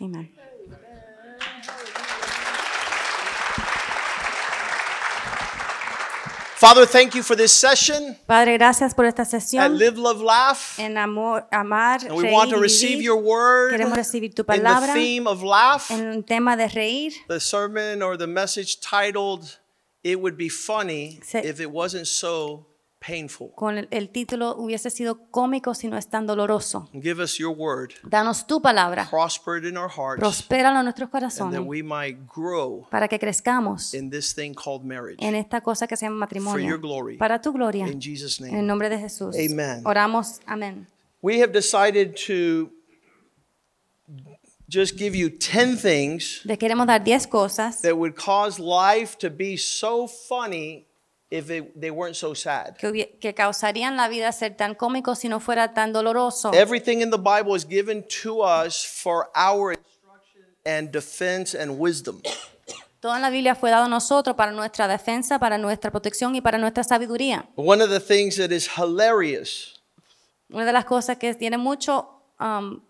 Amen. Father, thank you for this session Padre, gracias por esta at sesión Live, Love, Laugh. en amor, amar, And we reír want to y receive vivir. your word Queremos recibir tu in the palabra theme of laugh. en un tema de reír. The sermon or the message titled, It Would Be Funny Se- If It Wasn't So Painful. Con el, el título hubiese sido cómico si no es tan doloroso. Give us your word, Danos tu palabra, prosper it in our hearts, prospéralo en nuestros and that corazones we might grow para que crezcamos in this thing called marriage. en esta cosa que se llama For your matrimonio. glory. Para tu gloria. In Jesus' En el name. nombre de Jesús. Amen. Oramos. Amén. We have decided to just give you 10 things Le queremos dar 10 cosas that would cause life to be so funny if it, they weren't so sad. que, causarían la vida ser tan cómico si no fuera tan doloroso. Everything in the Bible is given to us for our instruction and defense and wisdom. Todo en la Biblia fue dado a nosotros para nuestra defensa, para nuestra protección y para nuestra sabiduría. One of the things that is hilarious, Una de las cosas que tiene mucho um,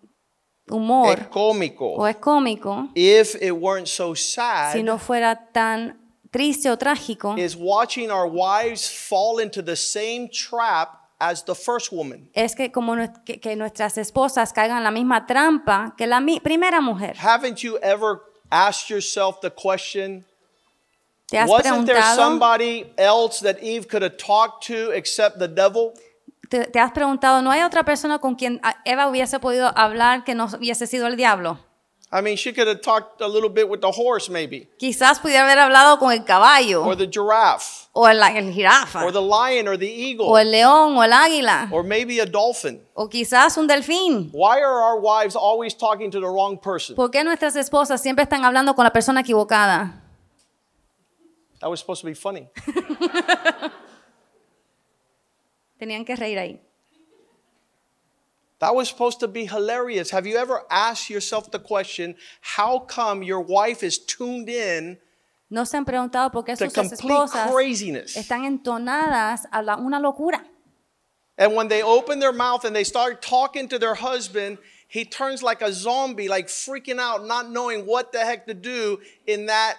humor and cómico, o es cómico, if it weren't so sad, si no fuera tan triste o trágico, is watching our wives fall into the same trap as the first woman. es que como que, que nuestras esposas caigan en la misma trampa que la mi- primera mujer. Haven't you ever asked yourself the question, ¿Te has wasn't there preguntado, somebody else that Eve could have talked to except the devil? Te, te has preguntado, ¿no hay otra persona con quien ah, Eva hubiese podido hablar que no hubiese sido el diablo? I mean, she could have talked a little bit with the horse, maybe, Quizás pudiera haber hablado con el caballo or the giraffe, o el, el jirafa or the lion, or the o eagle, el león o el águila or maybe a dolphin. o quizás un delfín. Why are our wives always talking to the wrong person? ¿Por qué nuestras esposas siempre están hablando con la persona equivocada? That was supposed to be funny. Tenían que reír ahí. That was supposed to be hilarious. Have you ever asked yourself the question, how come your wife is tuned in No se han preguntado por qué sus esposas craziness? están entonadas a la- una locura. And when they open their mouth and they start talking to their husband, he turns like a zombie, like freaking out, not knowing what the heck to do in that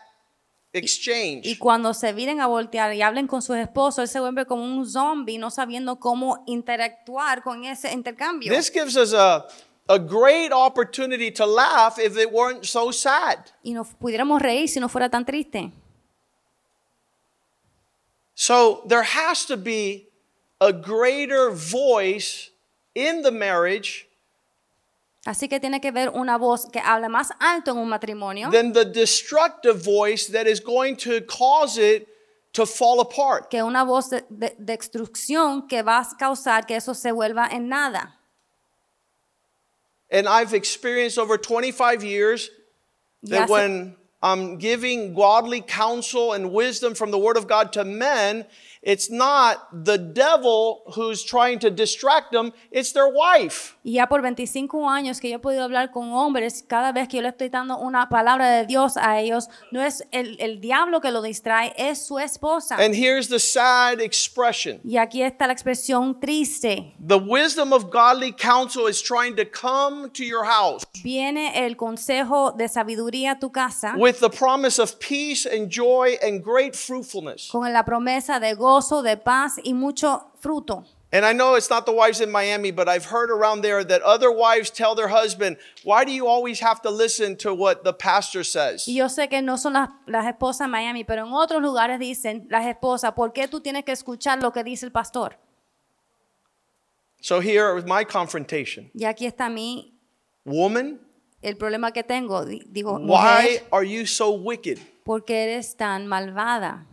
Y exchange. cuando se vienen a voltear y hablen con sus esposos, él se vuelve como un zombie, no sabiendo cómo interactuar con ese intercambio. This gives us a, a great opportunity to laugh if it weren't so sad. y nos pudiéramos reír si no fuera tan triste. So there has to be a greater voice in the marriage Así que tiene que ver una voz que habla más alto en un matrimonio than the destructive voice that is going to cause it to fall apart. que una voz de, de- de destrucción que va a causar que eso se vuelva en nada. And I've experienced over 25 years Ya that se- when I'm giving godly counsel and wisdom from the Word of God to men, it's not the devil who's trying to distract them, it's their wife. Y ya por 25 años que yo he podido hablar con hombres, cada vez que yo le estoy dando una palabra de Dios a ellos, no es el, el diablo que lo distrae, es su esposa. And here's the sad expression Y aquí está la expresión triste. the wisdom of godly counsel is trying to come to your house Viene el consejo de sabiduría a tu casa with the promise of peace and joy and great fruitfulness. con la promesa de gozo, de paz y mucho fruto. And I know it's not the wives in Miami, but I've heard around there that other wives tell their husband, Why do you always have to listen to what the pastor says? Y yo sé que no son las, las esposas en Miami, pero en otros lugares dicen las esposas, ¿por qué tú tienes que escuchar lo que dice el pastor? So here was my confrontation. Y aquí está mi, Woman, el problema que tengo. Di- Digo, why mujer, are you so wicked? ¿por qué eres tan malvada?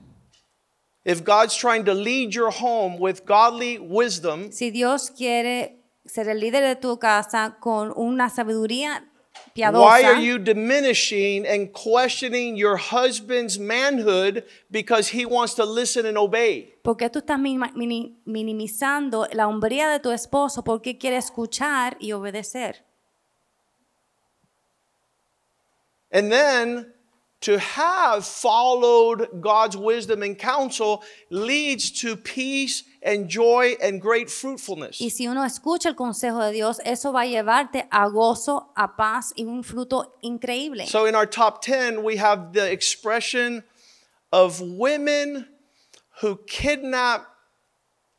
If God's trying to lead your home with godly wisdom, Si Dios quiere ser el líder de tu casa con una sabiduría piadosa, why are you diminishing and questioning your husband's manhood because he wants to listen and obey? ¿por qué tú estás minimizando la hombría de tu esposo? ¿Por qué quiere escuchar y obedecer? And then to have followed God's wisdom and counsel leads to peace and joy and great fruitfulness. Y si uno escucha el consejo de Dios, eso va a llevarte a gozo, a paz y un fruto increíble. So in our top 10, we have the expression of women who kidnap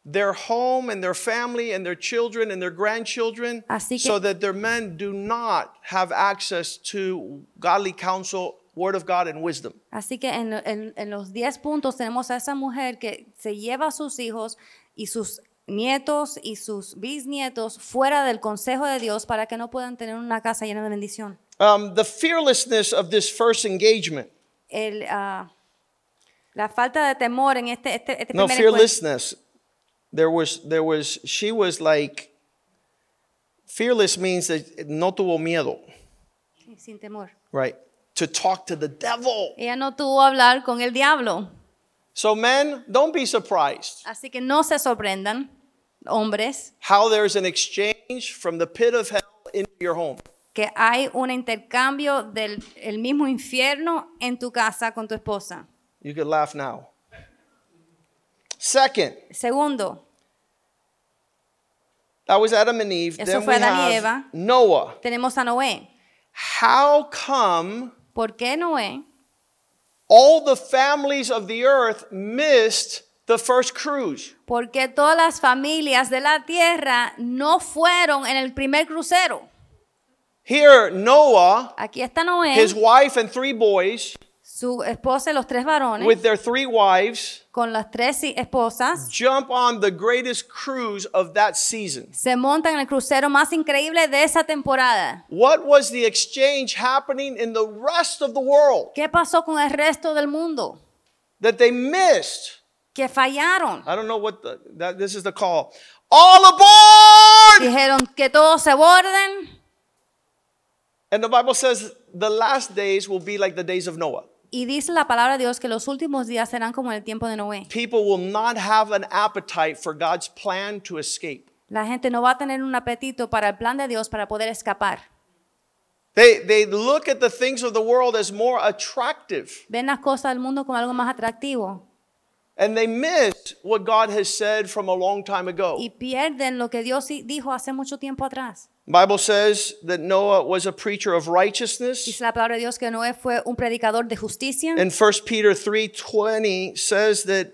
their home and their family and their children and their grandchildren Así que- so that their men do not have access to godly counsel, word of God, and wisdom. Así que en, en- en los 10 puntos tenemos a esa mujer que se lleva a sus hijos y sus nietos y sus bisnietos fuera del consejo de Dios para que no puedan tener una casa llena de bendición. Um, the fearlessness of this first engagement. El, ah, la falta de temor en este, este, este No, primer encuentro. fearlessness. There was, there was, she was like, fearless means that no tuvo miedo, Sin temor. right? To talk to the devil. Ella no tuvo hablar con el diablo. So, men, don't be surprised Así que no se sorprendan, hombres, how there's an exchange from the pit of hell into your home. que hay un intercambio del el mismo infierno en tu casa con tu esposa. You could laugh now. Second, Segundo, that was Adam and Eve. Eso then fue we Adán y Eva. Noah. tenemos a Noé. How come ¿Por qué Noé? all the families of the earth missed the first cruise? ¿Por qué todas las familias de la tierra no fueron en el primer crucero? Here, Noah, Aquí está Noé, his wife, and three boys su esposa y los tres varones, with their three wives con las tres esposas, jump on the greatest cruise of that season. se montan en el crucero más increíble de esa temporada. What was the exchange happening in the rest of the world ¿Qué pasó con el resto del mundo? that they missed? Que fallaron. I don't know what the, that this is the call. All aboard! Dijeron que todos se borden. And the Bible says the last days will be like the days of Noah. Y dice la palabra de Dios que los últimos días serán como el tiempo de Noé. People will not have an appetite for God's plan to escape. La gente no va a tener un apetito para el plan de Dios para poder escapar. They, they look at the things of the world as more attractive. Ven las cosas del mundo como algo más atractivo And they miss what God has said from a long time ago. y pierden lo que Dios dijo hace mucho tiempo atrás. Bible says that Noah was a preacher of righteousness. Dice la palabra de Dios que Noé fue un predicador de justicia. And 1 Peter 3:20 says that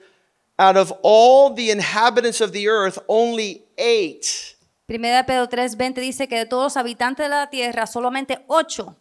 out of all the inhabitants of the earth only 8 Primera Pedro 3:20 dice que de todos los habitantes de la tierra, solamente ocho,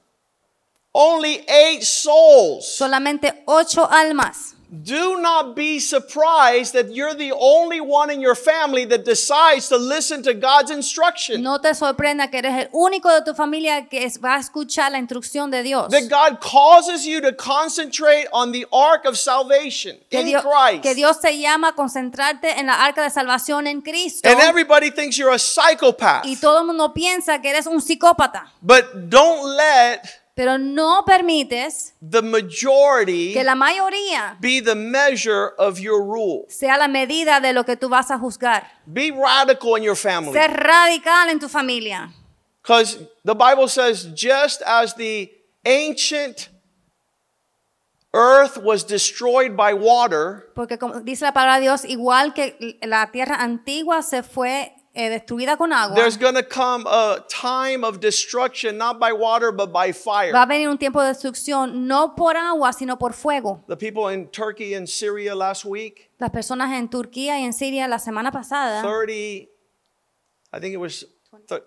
only 8 souls solamente ocho almas Do not be surprised that you're the only one in your family that decides to listen to God's instruction. No te sorprenda que eres el único de tu familia que va a escuchar la instrucción de Dios. That God causes you to concentrate on the ark of salvation Que in Dios, Christ. que Dios te llama a concentrarte en la arca de salvación en Cristo. And everybody thinks you're a psychopath. Y todo el mundo piensa que eres un psicópata. But don't let Pero no permites the majority que la mayoría be the measure of your rule. sea la medida de lo que tú vas a juzgar. Be radical in your family. Ser radical en tu familia. Because the Bible says, just as the ancient earth was destroyed by water, Porque como dice la palabra de Dios, igual que la tierra antigua se fue eh, destruida con agua, there's going to come a time of destruction, not by water, but by va a fire. venir un tiempo de destrucción no por agua, sino por fuego. The people in Turkey and Syria last week, Las personas en Turquía y en Siria la semana pasada, 30, I think it was th-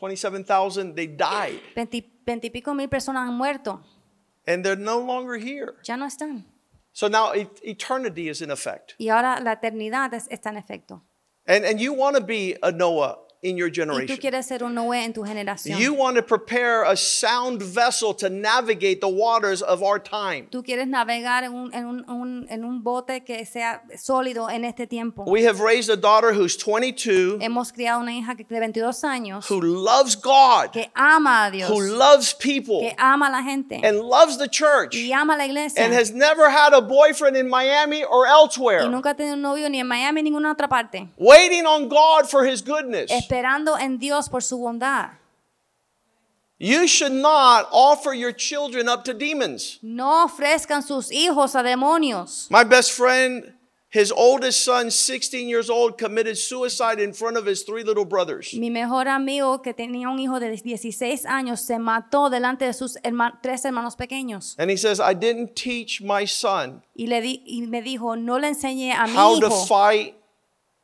27,000, they died. 20, 20 y pico mil personas han muerto. And they're no longer here. Ya no están. So now e- eternity is in effect. Y ahora la eternidad es- está en efecto. And, and you want to be a Noah in your Y tú generation. quieres ser un Noé en tu generación. You want to prepare a sound vessel to navigate the waters of our time. Tú quieres navegar en un, en, un, un- en un bote que sea sólido en este tiempo. We have raised a daughter who's 22 Hemos criado una hija que- de 22 años who loves God, que ama a Dios, who loves people, que ama a la gente and loves the church, y ama la iglesia. and has never had a boyfriend in Miami or Y elsewhere, nunca ha tenido un novio ni en Miami ni en ninguna otra parte. waiting on God for his goodness. Esperando en Dios por su bondad. You should not offer your children up to demons. No ofrezcan sus hijos a demonios. My best friend, his oldest son, 16 years old, committed suicide in front of his three little brothers. Mi mejor amigo que tenía un hijo de 16 años se mató delante de sus herma- tres hermanos pequeños. And he says, I didn't teach my son Y, le di- y me dijo, no le enseñé a mi how to hijo fight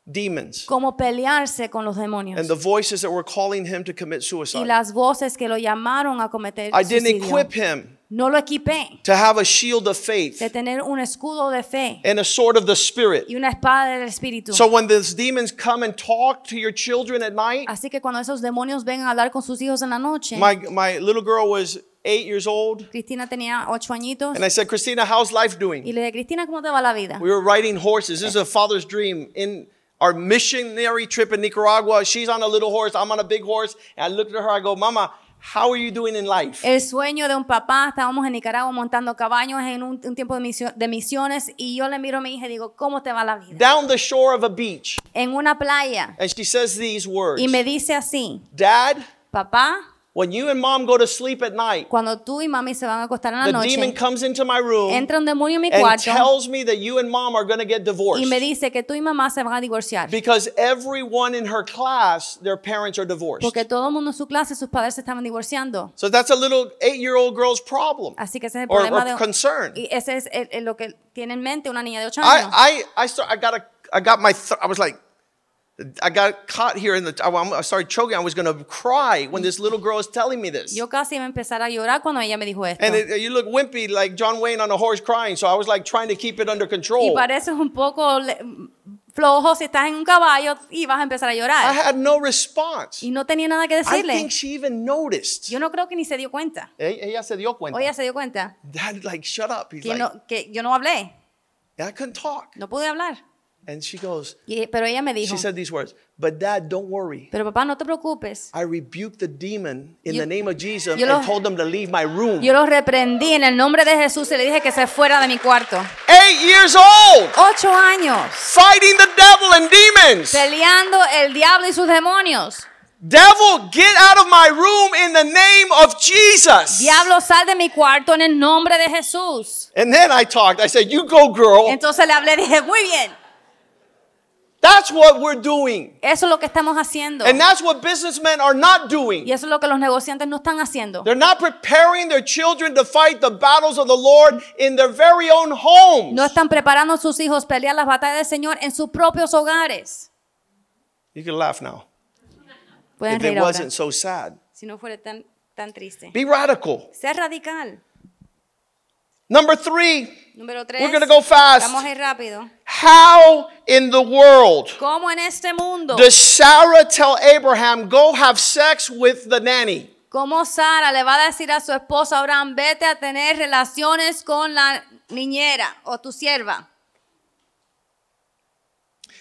demons cómo pelearse con los demonios. and the voices that were calling him to commit suicide. y las voces que lo llamaron a cometer I didn't equip him No lo equipé to have a shield of faith de tener un escudo de fe and a sword of the Spirit. y una espada del espíritu. So when these demons come and talk to your children at night, Así que cuando esos demonios vengan a hablar con sus hijos en la noche, my, my little girl was eight years old, Cristina tenía ocho añitos and I said, Christina, how's life doing? y le dije, Cristina, ¿cómo te va la vida? We were riding horses. This is a father's dream. In our missionary trip in Nicaragua, she's on a little horse, I'm on a big horse. And I looked at her, I go, Mama, how are you doing in life? El sueño de un papá, estábamos en Nicaragua montando caballos en un, un tiempo de, misio- de misiones y yo le miro a mi hija y digo, ¿cómo te va la vida? Down the shore of a beach. En una playa And she says these words y me dice así, Dad, papá, when you and mom go to sleep at night, cuando tú y mami se van a acostar en la the noche, demon comes into my room entra un demonio en mi and cuarto tells me that you and mom are going to get divorced. y me dice que tú y mamá se van a divorciar. Because everyone in her class, their parents are divorced. Porque todo el mundo en su clase, sus padres se estaban divorciando. So that's a little eight year old girl's problem Así que ese es el or, problema or de concern. y ese es el- el- lo que tiene en mente una niña de 8 años. I, I, I, start, I got a, I got my, th- I was like, I got caught here in the, I, I started choking. I was going to cry when this little girl was telling me this. Yo casi iba a empezar a llorar cuando ella me dijo esto. And it, you look wimpy like John Wayne on a horse crying. So I was like trying to keep it under y control. pareces un poco flojo si estás en un caballo y vas a empezar a I llorar. had no response. Y no tenía nada que I decirle. think she even noticed. Yo no creo que ni se dio cuenta. E- Ella se dio cuenta. O ella se dio cuenta Dad, like, shut up. He's que, like, no, que yo no hablé, I couldn't talk. no pude hablar. And she goes, Y- pero ella me dijo, she said these words, but dad, don't worry. pero papá, no te preocupes. I rebuked the demon in Yo- the name of Jesus and told them to leave my room. Yo lo reprendí en el nombre de Jesús y le dije que se fuera de mi cuarto. Eight years old, Ocho años fighting the devil and demons. peleando el diablo y sus demonios. Devil, get out of my room in the name of Jesus. Diablo, sal de mi cuarto en el nombre de Jesús. And then I talked. I said, You go, girl. Entonces le hablé, dije, muy bien, That's what we're doing. eso es lo que estamos haciendo. And that's what businessmen are not doing. Y eso es lo que los negociantes no están haciendo. They're not preparing their children to fight the battles of the Lord in their very own homes. No están preparando a sus hijos pelear las batallas del Señor en sus propios hogares. You can laugh now. Pueden If reír it ahora, wasn't so sad. si no fuera tan, tan triste. Be radical. Ser radical. Number three, Número tres. we're going to go fast. Vamos a ir rápido. How in the world ¿Cómo en este mundo? does Sarah tell Abraham, go have sex with the nanny? ¿Cómo Sara le va a decir a su esposo Abraham, vete a tener relaciones con la niñera o tu sierva?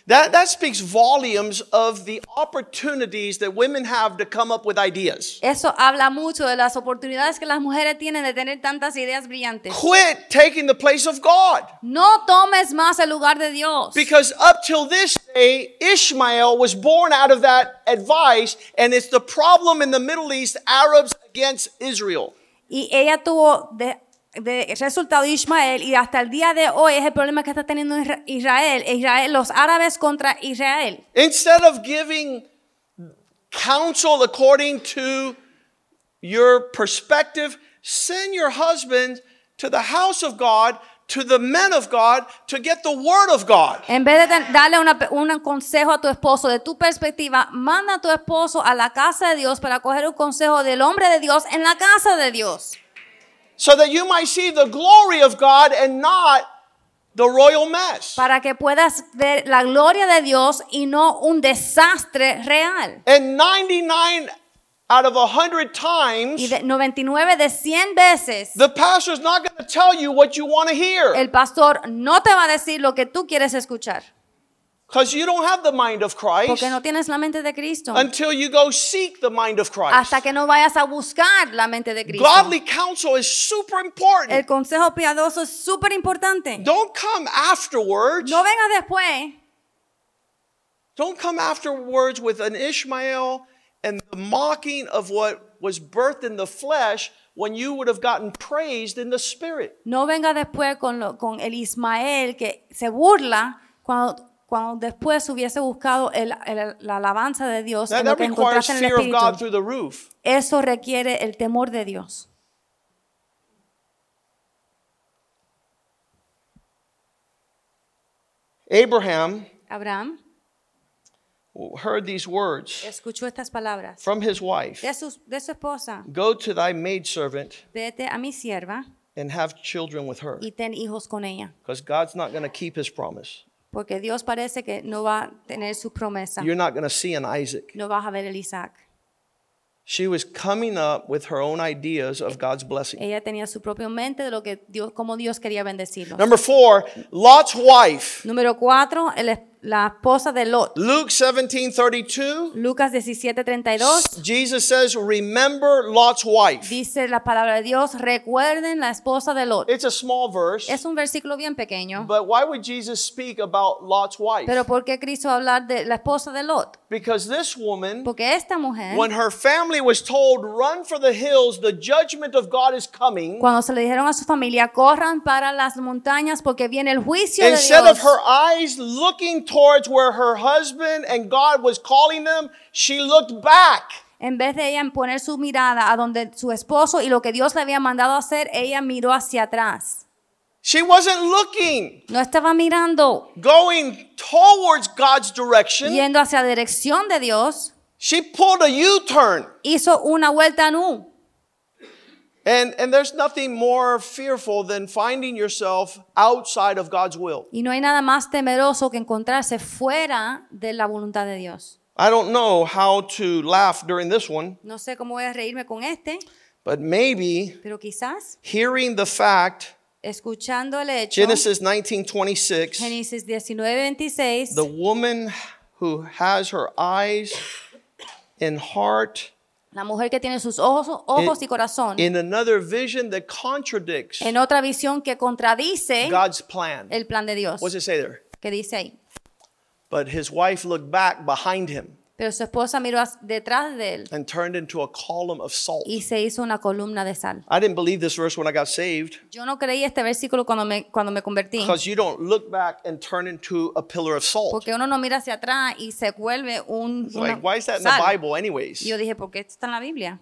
That, that speaks volumes of the opportunities that women have to come up with ideas. Eso habla mucho de las oportunidades que las mujeres tienen de tener tantas ideas brillantes. Quit taking the place of God. No tomes más el lugar de Dios. Because up till this day, Ishmael was born out of that advice, and it's the problem in the Middle East Arabs against Israel. Y ella tuvo de, de resultado Ismael y hasta el día de hoy es el problema que está teniendo Isra- Israel, Israel los árabes contra Israel. Instead of giving counsel according to your perspective, send your husband to the house of God, to the men of God, to get the word of God. En vez de darle una un consejo a tu esposo de tu perspectiva, manda a tu esposo a la casa de Dios para coger un consejo del hombre de Dios en la casa de Dios. So that you might see the glory of God and not the royal mess. Para que puedas ver la gloria de Dios y no un desastre real. And 99 out of 100 Y times, de 99 de 100 veces, the pastor's not going to tell you what you want to hear el pastor no te va a decir lo que tú quieres escuchar. Because you don't have the mind of Christ Porque no tienes la mente de Cristo. until you go seek the mind of Christ. Hasta que no vayas a buscar la mente de Cristo. Godly counsel is super El important. consejo piadoso es súper importante. Don't come afterwards. No vengas después. Don't come afterwards with an Ishmael and the mocking of what was birthed in the flesh when you would have gotten praised in the spirit. No venga después con, lo- con el Ismael que se burla cuando, cuando después hubiese buscado el- el- la alabanza de Dios That, en lo que encontraste en el Espíritu. Eso requiere el temor de Dios. Abraham Abraham heard these words escuchó estas palabras from his wife de su, de su esposa. Go to thy maidservant Vete a mi sierva and have children with her. y ten hijos con ella. Because God's not going to keep his promise. Porque Dios parece que no va a tener su promesa. You're not going to see an Isaac. No vas a ver el Isaac. She was coming up with her own ideas of God's blessing. Ella tenía su propia mente de lo que Dios, cómo Dios quería bendecirlo. Number four, Lot's wife. Número cuatro, el la esposa de Lot. Luke 17 32. Lucas 17, 32. Jesus says, Remember Lot's wife. Dice la palabra de Dios, recuerden la esposa de Lot. It's a small verse, Es un versículo bien pequeño. but why would Jesus speak about Lot's wife? Pero ¿por qué Cristo hablar de la esposa de Lot? Because this woman, Porque esta mujer, when her family was told, Run for the hills, the judgment of God is coming, cuando se le dijeron a su familia, corran para las montañas porque viene el juicio de Dios. instead of her eyes looking towards where her husband and God was calling them, she looked back. En vez de ella poner su mirada a donde su esposo y lo que Dios le había mandado hacer, ella miró hacia atrás. She wasn't looking, No estaba mirando, going towards God's direction. yendo hacia la dirección de Dios. She pulled a U turn. Hizo una vuelta en U. And, and there's nothing more fearful than finding yourself outside of God's will. Y no hay nada más temeroso que encontrarse fuera de la voluntad de Dios. I don't know how to laugh during this one, No sé cómo voy a reírme con este, but maybe pero quizás hearing the fact, escuchando el hecho, Genesis 19:26, Génesis 19, 26, the woman who has her eyes and heart la mujer que tiene sus ojos, ojos y corazón, in another vision that contradicts en otra visión que contradice God's plan. el plan de Dios, What's it say there? que dice ahí. But his wife looked back behind him Pero su esposa miró detrás de él and turned into a column of salt. y se hizo una columna de sal. I didn't believe this verse when I got saved. Yo no creí este versículo cuando me, cuando me convertí, Because you don't look back and turn into a pillar of salt. porque uno no mira hacia atrás y se vuelve un It's una like, why is that in the. Bible, anyways? Yo dije, ¿por qué esto está en la Biblia?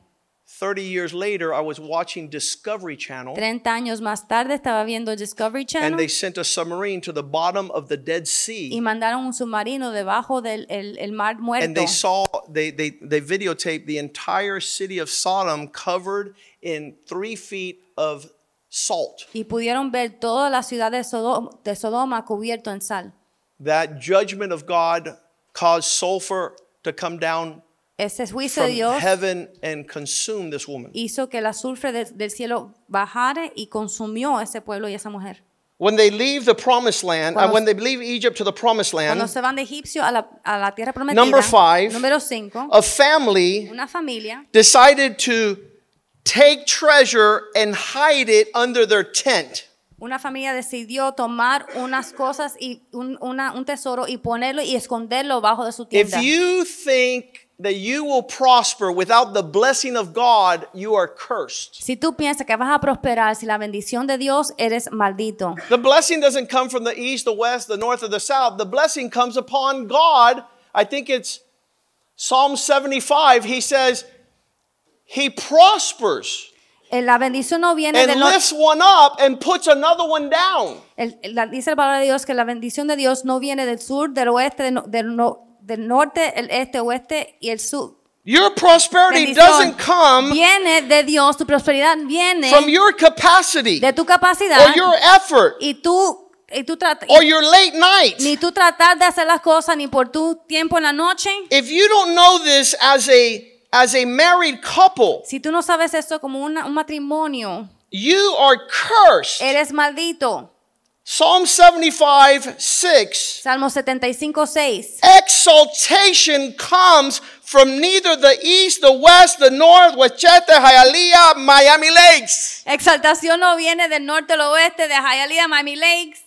30 years later, I was watching Discovery Channel, 30 años más tarde estaba viendo Discovery Channel. and they sent a submarine to the bottom of the Dead Sea. y mandaron un submarino debajo del el, el mar muerto. and they saw, they, they, they videotaped the entire city of Sodom covered in three feet of salt. y pudieron ver toda la ciudad de, Sodo- de Sodoma cubierto en sal. That judgment of God caused sulfur to come down Ese juicio from de Dios heaven and consume this woman. hizo que el azufre de- del cielo bajara y consumió ese pueblo y esa mujer. When they leave the promised land, uh, Cuando- when they leave Egypt to the promised Cuando land, se van de Egipcio a la, a la tierra prometida, Number five. número 5, a family una familia decided to take treasure and hide it under their tent. Una familia decidió tomar unas cosas y un, una- un tesoro y ponerlo y esconderlo bajo de su If tienda. you think that you will prosper without the blessing of God, you are cursed. Si tú piensas que vas a prosperar sin la bendición de Dios, eres maldito. The blessing doesn't come from the east, the west, the north, or the south. The blessing comes upon God. I think it's Psalm 75. He says, He prospers Eh, La bendición no viene and del lifts one up and puts another one down. dice la palabra de Dios que la bendición de Dios no viene del sur, del oeste, del, no- del no- del norte, el este, oeste y el sur. Your prosperity doesn't come viene de Dios, tu prosperidad viene from your capacity de tu capacidad or your effort y tú, y tú trata- or your late night. ni tú tratar de hacer las cosas ni por tu tiempo en la noche. If you don't know this as a as a married couple, Si tú no sabes eso como una- un matrimonio, you are cursed. eres maldito. Psalm 75, 6. Salmo 75, 6. Exaltation comes from neither the east, the west, the north, Wachete, Hialeah, Miami Lakes. Exaltación no viene del norte al oeste, de Hialeah, Miami Lakes.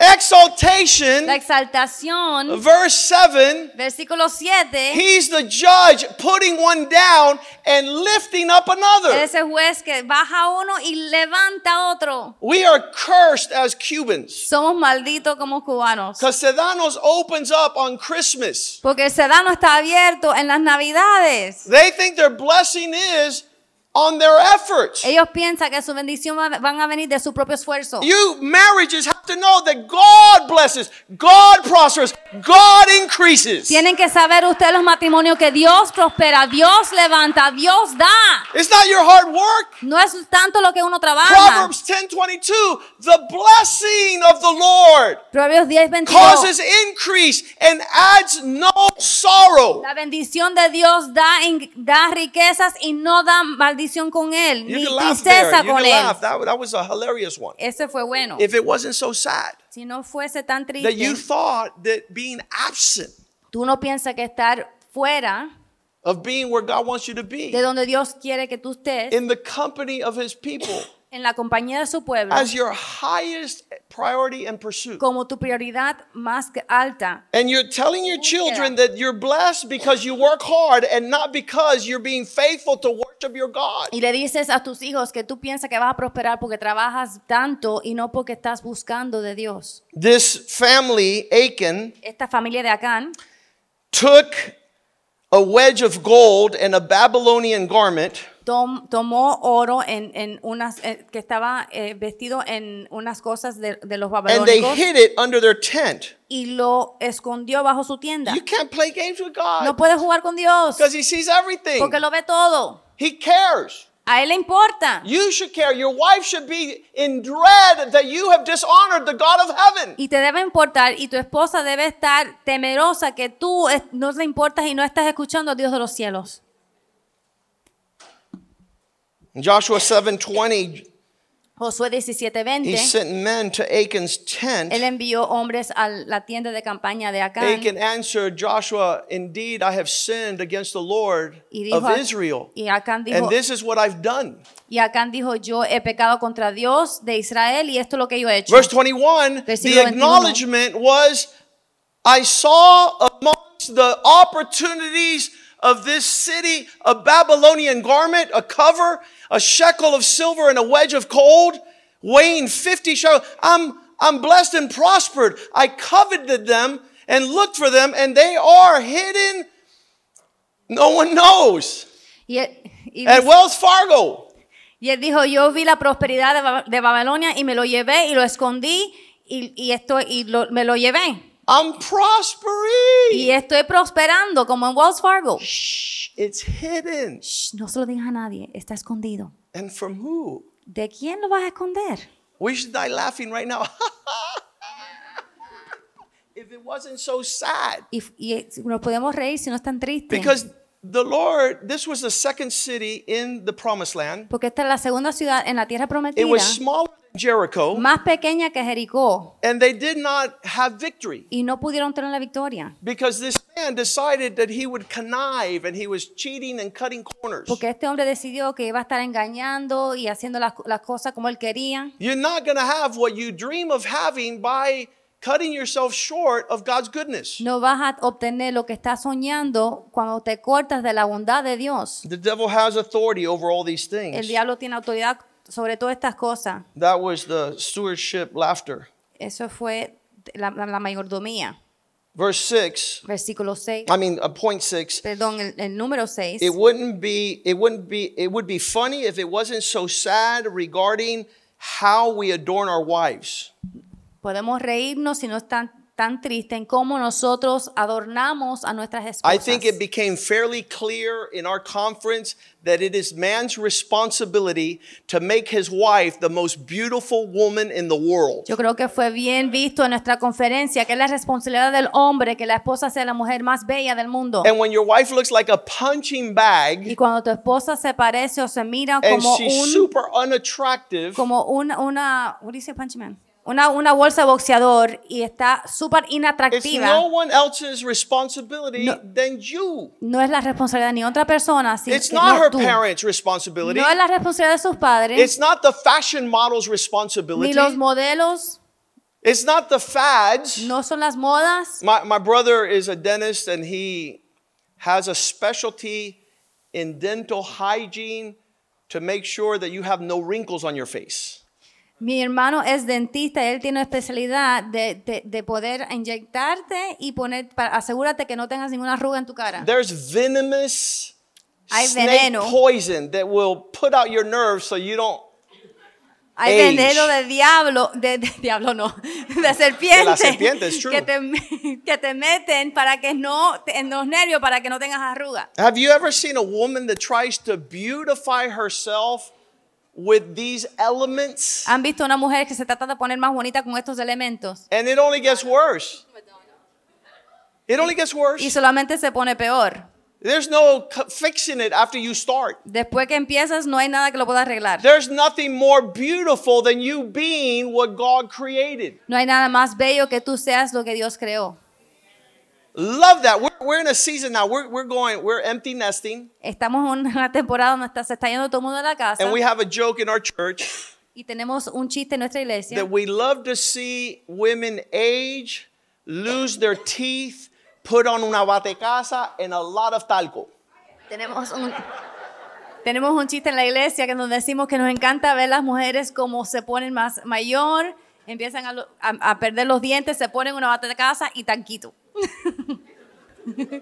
Exaltation, La exaltación, verse 7. versículo 7, He's the judge putting one down and lifting up another. ese juez que baja uno y levanta otro. We are cursed as Cubans. Somos malditos como cubanos. Because Sedanos opens up on Christmas. Porque el sedano está abierto en las navidades. They think their blessing is on their efforts. Ellos piensan que su bendición va- van a venir de su propio esfuerzo. You marriages have to know that God blesses, God prospers, God increases. Tienen que saber ustedes los matrimonios que Dios prospera, Dios levanta, Dios da. It's not your hard work. No es tanto lo que uno trabaja. Proverbs 10:22, the blessing of the Lord Proverbios 10, 22. causes increase and adds no sorrow. La bendición de Dios da, da riquezas y no da maldición con él, You ni can laugh there. tristeza con él. that was a hilarious one. Ese fue bueno. If it wasn't so sad si no fuese tan that you thought that being absent tú no piensas que estar fuera of being where God wants you to be. de donde Dios quiere que tú estés, in the company of his people en la compañía de su pueblo, as your highest priority and pursuit. como tu prioridad más que alta. And you're telling your children that you're blessed because you work hard and not because you're being faithful to worship your God. Y le dices a tus hijos que tú piensas que vas a prosperar porque trabajas tanto y no porque estás buscando de Dios. This family, Achan, Esta familia de Acán took a wedge of gold and a Babylonian garment tom- tomó oro en, en unas eh, que estaba eh, vestido en unas cosas de, de los and they babilónicos hid it under their tent. y lo escondió bajo su tienda. You can't play games with No God puede jugar con Dios because He sees everything. porque lo ve todo. He cares. A él le importa. You should care. Your wife should be in dread that you have dishonored the God of heaven. Y te debe importar y tu esposa debe estar temerosa que tú es- no le importas y no estás escuchando a Dios de los cielos. In Joshua 7:20, Josué he sent men to Achan's tent. Él envió hombres a la tienda de campaña de Acán Achan answered Joshua, Indeed, I have sinned against the Lord y dijo, of a- Israel. y Acán dijo, And this is what I've done. y Acán dijo, yo he pecado contra Dios de Israel y esto es lo que yo he hecho. Verse 21, the Versículo 21. acknowledgement was I saw amongst the opportunities of this city a Babylonian garment, a cover, a shekel of silver, and a wedge of gold, weighing 50 shekels. I'm, I'm blessed and prospered. I coveted them and looked for them, and they are hidden. No one knows. Y él, At Wells Fargo. y él dijo, yo vi la prosperidad de, de Babilonia y me lo llevé y lo escondí y, y esto, y lo- me lo llevé. I'm prospering. Y estoy prosperando como en Wells Fargo. Shh, it's hidden. Shh, no se lo digas a nadie, está escondido. And from who? ¿De quién lo vas a esconder? We should die laughing right now. if it wasn't so sad. Y, y nos podemos reír si no es tan triste. Because the Lord, this was the second city in the promised land. Porque esta es la segunda ciudad en la tierra It prometida, was smaller Jericho, más pequeña que Jericó, and they did not have victory y no pudieron tener la victoria. because this man decided that he would connive and he was cheating and cutting corners. Porque este hombre decidió que iba a estar engañando y haciendo las, las cosas como él quería. You're not going to have what you dream of having by cutting yourself short of God's goodness. No vas a obtener lo que estás soñando cuando te cortas de la bondad de Dios. The devil has authority over all these El things. diablo tiene autoridad sobre todas estas cosas. That was the stewardship laughter. Eso fue la, la- la mayordomía. Verse 6, Versículo 6. I mean, uh, point 6. Perdón, el, el número 6. It wouldn't be it wouldn't be it would be funny if it wasn't so sad regarding how we adorn our wives. Podemos reírnos si no es tan, tan triste en cómo nosotros adornamos a nuestras I esposas. think it became fairly clear in our conference that it is man's responsibility to make his wife the most beautiful woman in the world. Yo creo que fue bien visto en nuestra conferencia que es la responsabilidad del hombre que la esposa sea la mujer más bella del mundo. And when your wife looks like a punching Y bag cuando tu esposa se parece o se mira and como she's un super unattractive, como una una what do you say, punch man? Una, una bolsa de boxeador y está súper it's no one else's responsibility No. than you. no es la responsabilidad ni otra persona, sino It's not no her tú. parents' responsibility. No es la responsabilidad de sus padres, It's not the fashion model's ni responsibility. los modelos, It's not the fads. no son las modas. My, my brother is a dentist and he has a specialty in dental hygiene to make sure that you have no wrinkles on your face. Mi hermano es dentista él tiene especialidad de, de, de poder inyectarte y poner, para, asegúrate que no tengas ninguna arruga en tu cara. There's venomous Hay snake veneno. poison that will put out your nerves so you don't. Hay Age. veneno de diablo, de, de diablo no, de serpiente. La serpiente, it's true. Que te, que te meten para que no, en los nervios para que no tengas arrugas. Have you ever seen a woman that tries to beautify herself with these elements? ¿Han visto una mujer que se trata de poner más bonita con estos elementos? And it only gets worse. It only gets worse. Y solamente se pone peor. There's no fixing it after you start. Después que empiezas no hay nada que lo pueda arreglar. There's nothing more beautiful than you being what God created. No hay nada más bello que tú seas lo que Dios creó. Love that. We're, we're in a season now. We're, we're going, we're empty nesting. Estamos en una temporada donde está- se está yendo todo el mundo de la casa And we have a joke in our church y tenemos un chiste en nuestra iglesia that we love to see women age, lose their teeth, put on una batecasa, and a lot of talco. Tenemos un, tenemos un chiste en la iglesia que nos decimos que nos encanta ver las mujeres como se ponen más mayor, empiezan a, a- a perder los dientes, se ponen una bata de casa y tanquito.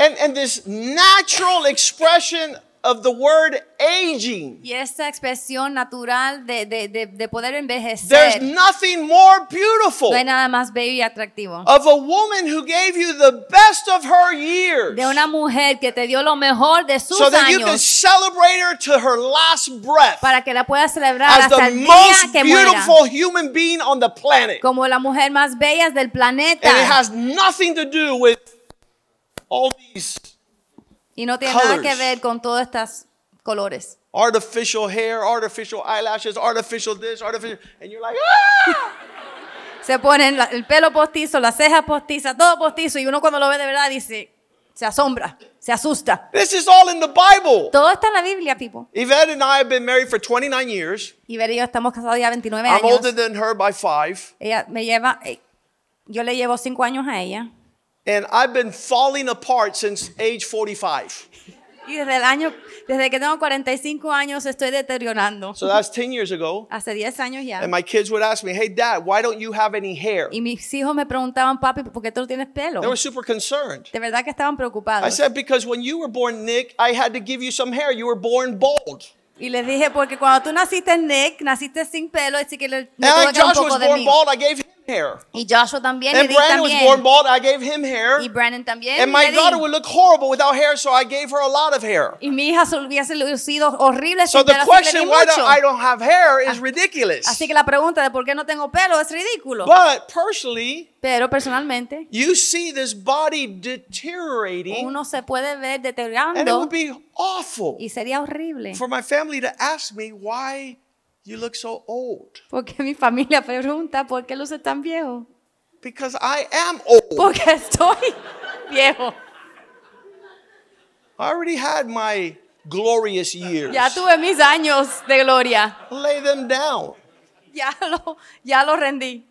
And, and this natural expression of the word aging. Y esa expresión natural de, de, de, de poder There's nothing more beautiful no hay nada más bello y atractivo. of a woman who gave you the best of her years De una mujer que te dio lo mejor de sus so that you can celebrate her to her last breath para que la puedas celebrar hasta el día que muera. As the most beautiful human being on the planet. Como la mujer más bella del planeta. And it has nothing to do with all these Y no tiene nada que ver con todos estos colores. artificial hair, artificial eyelashes, artificial this, artificial, and you're like, ah! Se ponen la- el pelo postizo, las cejas postizas, todo postizo. Y uno cuando lo ve de verdad dice, se asombra, se asusta. This is all in the Bible. Todo está en la Biblia, people. Yvette and I have been married for 29 years. Y Ver y yo estamos casados ya 29 I'm años. older than her by five. Ella me lleva, eh, yo le llevo 5 años a ella. And I've been falling apart since age 45. Y desde el año, desde que tengo 45 años estoy deteriorando. So that's 10 years ago. Hace 10 años ya. And my kids would ask me, hey, dad, why don't you have any hair? Y mis hijos me preguntaban, papi, ¿por qué tú no tienes pelo? They were super concerned. De verdad que estaban I preocupados. said, because when you were born, Nick, I had to give you some hair. You were born bald. Y les dije, porque cuando tú naciste Nick, naciste sin pelo, así que le, tuve que un poco de born mí. bald, I gave him hair. Y Joshua también, And Brandon was born bald. I gave him hair. Y Brandon también. And my daughter would look horrible without hair, so I gave her a lot of hair. Y mi hija se hubiese lucido horrible So sin the question why mucho. I don't have hair is ridiculous. Así que la pregunta de por qué no tengo pelo es ridículo. But personally, Pero personalmente, you see this body deteriorating, uno se puede ver and it deteriorando would be awful y sería horrible. for my family to ask me why you look so old. Porque mi familia pregunta por qué luces tan viejo. Because I am old. Porque estoy viejo. I already had my glorious years. Ya tuve mis años de gloria. Lay them down. Ya lo, ya lo rendí.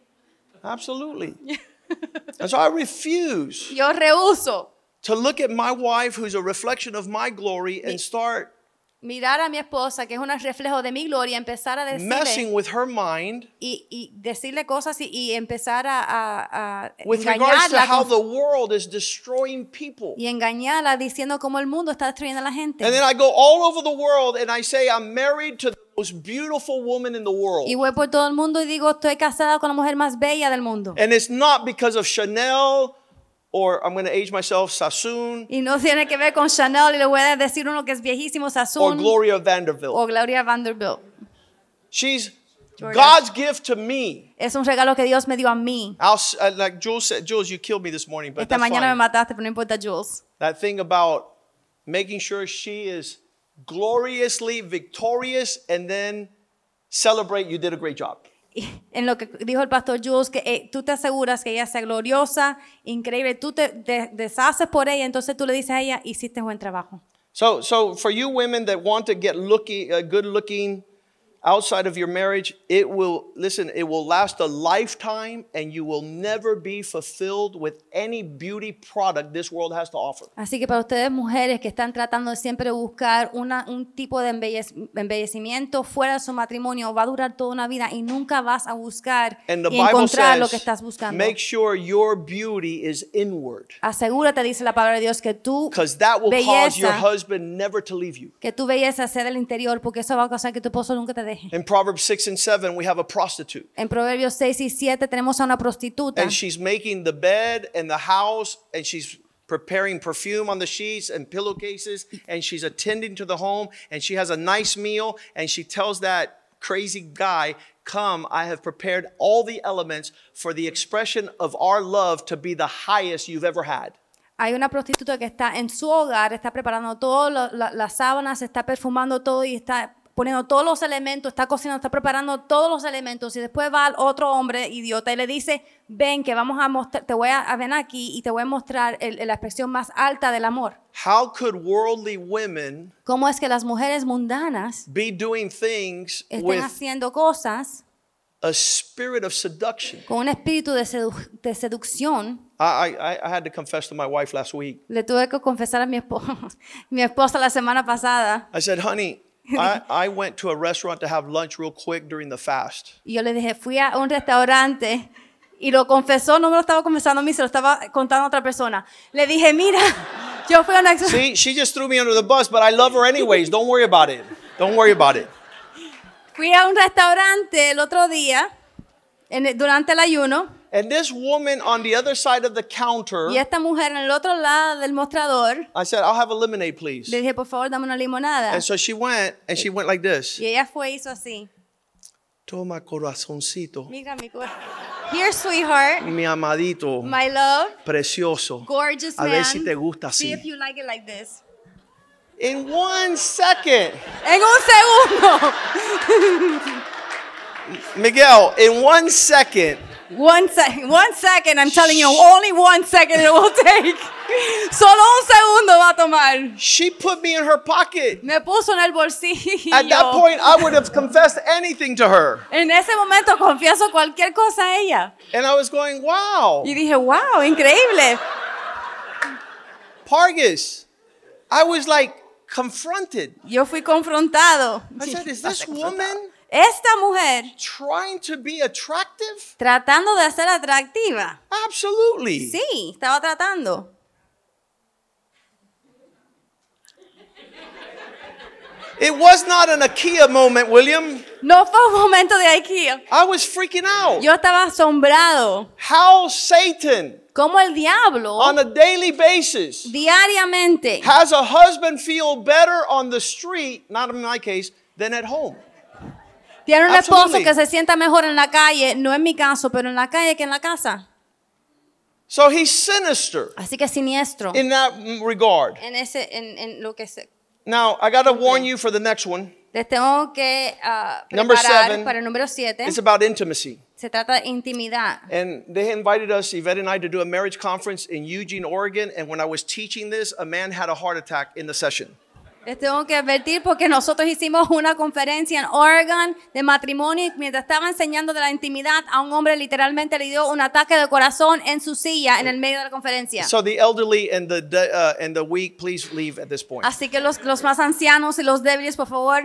Absolutely. and so I refuse Yo rehuso to look at my wife, who's a reflection of my glory, and start mirar a mi esposa, que es un reflejo de mi gloria, empezar a messing decirle with her mind y, y decirle cosas y, y empezar a, a, a with regards to engañarla how the world is destroying people. y engañarla diciendo cómo el mundo está destruyendo a la gente. And then I go all over the world and I say, I'm married to the most beautiful woman in the world. Y voy por todo el mundo y digo, estoy casada con la mujer más bella del mundo. And it's not because of Chanel or I'm going to age myself, Sassoon Y no tiene que ver con Chanel, y le voy a decir uno que es viejísimo, Sassoon. or Gloria Vanderbilt. o Gloria Vanderbilt. She's Georgia. God's gift to me. Es un regalo que Dios me dio a mí. I'll, uh, like Jules said, Jules, you killed me this morning, but Esta that's mañana me mataste, pero no importa, Jules. That thing about making sure she is gloriously victorious and then celebrate you did a great job. En lo que dijo el pastor Jules, que eh, tú te aseguras que ella sea gloriosa, increíble, tú te de- deshaces por ella, entonces tú le dices a ella, hiciste buen trabajo. So, so for you women that want to get looking, uh, good looking outside of your marriage, it will, listen, it will last a lifetime and you will never be fulfilled with any beauty product this world has to offer. Así que para ustedes mujeres que están tratando de siempre buscar una- un tipo de embellec- embellecimiento fuera de su matrimonio, va a durar toda una vida y nunca vas a buscar And the y Bible encontrar lo que says, estás buscando. make sure your beauty is inward Asegúrate, dice la palabra de Dios, que tu because that will cause your belleza, husband never to leave you. que tu belleza sea del interior, porque eso va a causar que tu esposo nunca te deje. In Proverbs 6 and 7, we have a prostitute. En Proverbios 6 y 7 tenemos a una prostituta and she's making the bed and the house and she's preparing perfume on the sheets and pillowcases and she's attending to the home and she has a nice meal and she tells that crazy guy come i have prepared all the elements for the expression of our love to be the highest you've ever had Hay una prostituta que está en su hogar, está preparando todas las sábanas, está perfumando todo y está poniendo todos los elementos, está cocinando, está preparando todos los elementos y después va al otro hombre idiota y le dice, ven que vamos a mostrar, te voy a, ven aquí y te voy a mostrar el- la expresión más alta del amor. how could worldly women ¿Cómo es que las mujeres mundanas be doing things estén haciendo cosas a spirit of seduction con un espíritu de, sedu- de seducción? I, I, I had to confess to my wife last week Le tuve que confesar a mi esposa, mi esposa la semana pasada. I said, honey, I, I went to a restaurant to have lunch real quick during the fast. Y yo le dije, fui a un restaurante y lo confesó, no me lo estaba confesando a mí, se lo estaba contando a otra persona. Le dije, mira, yo fui a una... See, she just threw me under the bus, but I love her anyways. Don't worry about it. Don't worry about it. Fui a un restaurante el otro día, en durante el ayuno, And this woman on the other side of the counter, y esta mujer en el otro lado del mostrador, I said, I'll have a lemonade, le please. dije, por favor, dame una limonada. And so she went, and she went like this. Y ella fue hizo así. Toma corazoncito, Mira mi cuerpo. Here, sweetheart, mi amadito, my love, precioso. gorgeous A man. ver si te gusta See if you like it like this. In one second, En un segundo. Miguel, in one second, One, sec- one second, I'm telling you, only one second it will take. Solo un segundo va a tomar. she put me in her pocket. Me puso en el bolsillo. At that point, I would have confessed anything to her. en ese momento confieso cualquier cosa a ella. And I was going, wow, Y dije, wow, increíble. Pargas. I was like confronted. Yo fui confrontado. I said, is this woman Esta mujer trying to be attractive? tratando de ser atractiva. Absolutely. Sí, estaba tratando. It was not an IKEA moment, William. No fue un momento de IKEA. I was freaking out. Yo estaba asombrado. How Satan, Como el diablo on a daily basis, diariamente has a husband feel better on the street, not in my case, than at home. Tiene un esposo Absolutely. que se sienta mejor en la calle, no en mi caso, pero en la calle que en la casa. So he's sinister Así que siniestro in that regard. en ese, en, en lo que se. Now, I got to warn you for the next one. Les tengo que ah, Number preparar seven. para el número 7. It's about intimacy. Se trata de intimidad. And they invited us, Yvette and I, to do a marriage conference in Eugene, Oregon. And when I was teaching this, a man had a heart attack in the session. Les tengo que advertir porque nosotros hicimos una conferencia en Oregon de matrimonio y mientras estaba enseñando de la intimidad a un hombre literalmente le dio un ataque de corazón en su silla en el medio de la conferencia. So the elderly and the uh, and the weak, please leave at this point. Así que los, los más ancianos y los débiles, por favor,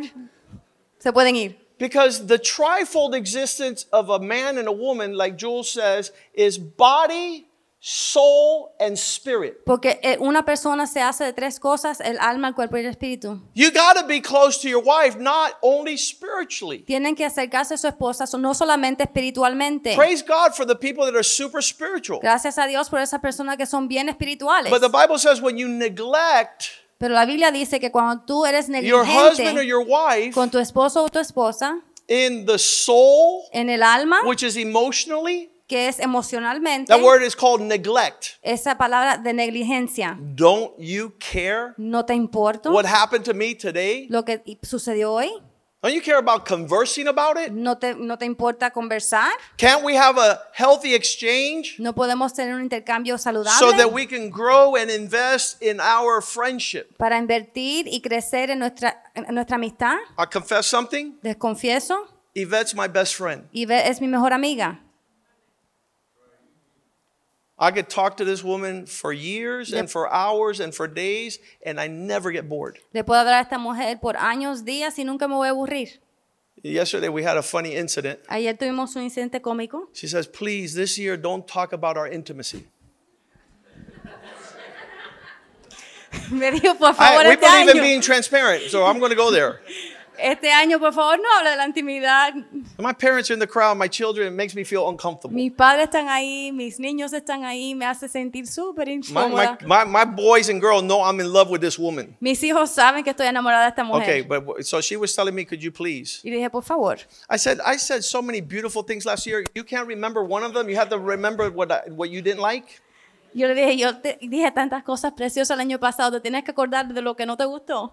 se pueden ir. Because the trifold existence of a man and a woman, like Jules says, is body, soul, and spirit. Porque eh, una persona se hace de tres cosas, el alma, el cuerpo y el espíritu. You got to be close to your wife, not only spiritually. Tienen que acercarse a su esposa, no solamente espiritualmente. Praise God for the people that are super spiritual. Gracias a Dios por esas personas que son bien espirituales. But the Bible says when you neglect Pero la Biblia dice que cuando tú eres your husband or negligente your wife con tu esposo o tu esposa, in the soul, en el alma, which is emotionally, que es emocionalmente, that word is called neglect. esa palabra de negligencia. Don't you care ¿No te importa what happened to me today? lo que sucedió hoy? Don't you care about conversing about it? ¿No te, ¿No te importa conversar? Can't we have a healthy exchange ¿No podemos tener un intercambio saludable so that we can grow and invest in our friendship? para invertir y crecer en nuestra, en nuestra amistad? I confess something. Les confieso, Yvette's my best friend. y es mi mejor amiga. I could talk to this woman for years and for hours and for days, and I never get bored. Le puedo hablar a esta mujer por años, días y nunca me voy a aburrir. Yesterday we had a funny incident. Ayer tuvimos un incidente cómico. She says, Please, this year don't talk about our intimacy. Me dijo, por I- favor, we este believe in año, being transparent, so I'm going to go there. este año, por favor, no hable de la intimidad. My parents are in the crowd, my children, it makes me feel uncomfortable. Mis padres están ahí, mis niños están ahí, me hace sentir súper incómoda. my, my, my boys and girls know I'm in love with this woman. Mis hijos saben que estoy enamorada de esta mujer. Okay, but so she was telling me, could you please? Y dije, por favor. I said, I said so many beautiful things last year. You can't remember one of them. You have to remember what I, what you didn't like. Yo le dije, yo te dije tantas cosas preciosas el año pasado, te tienes que acordar de lo que no te gustó.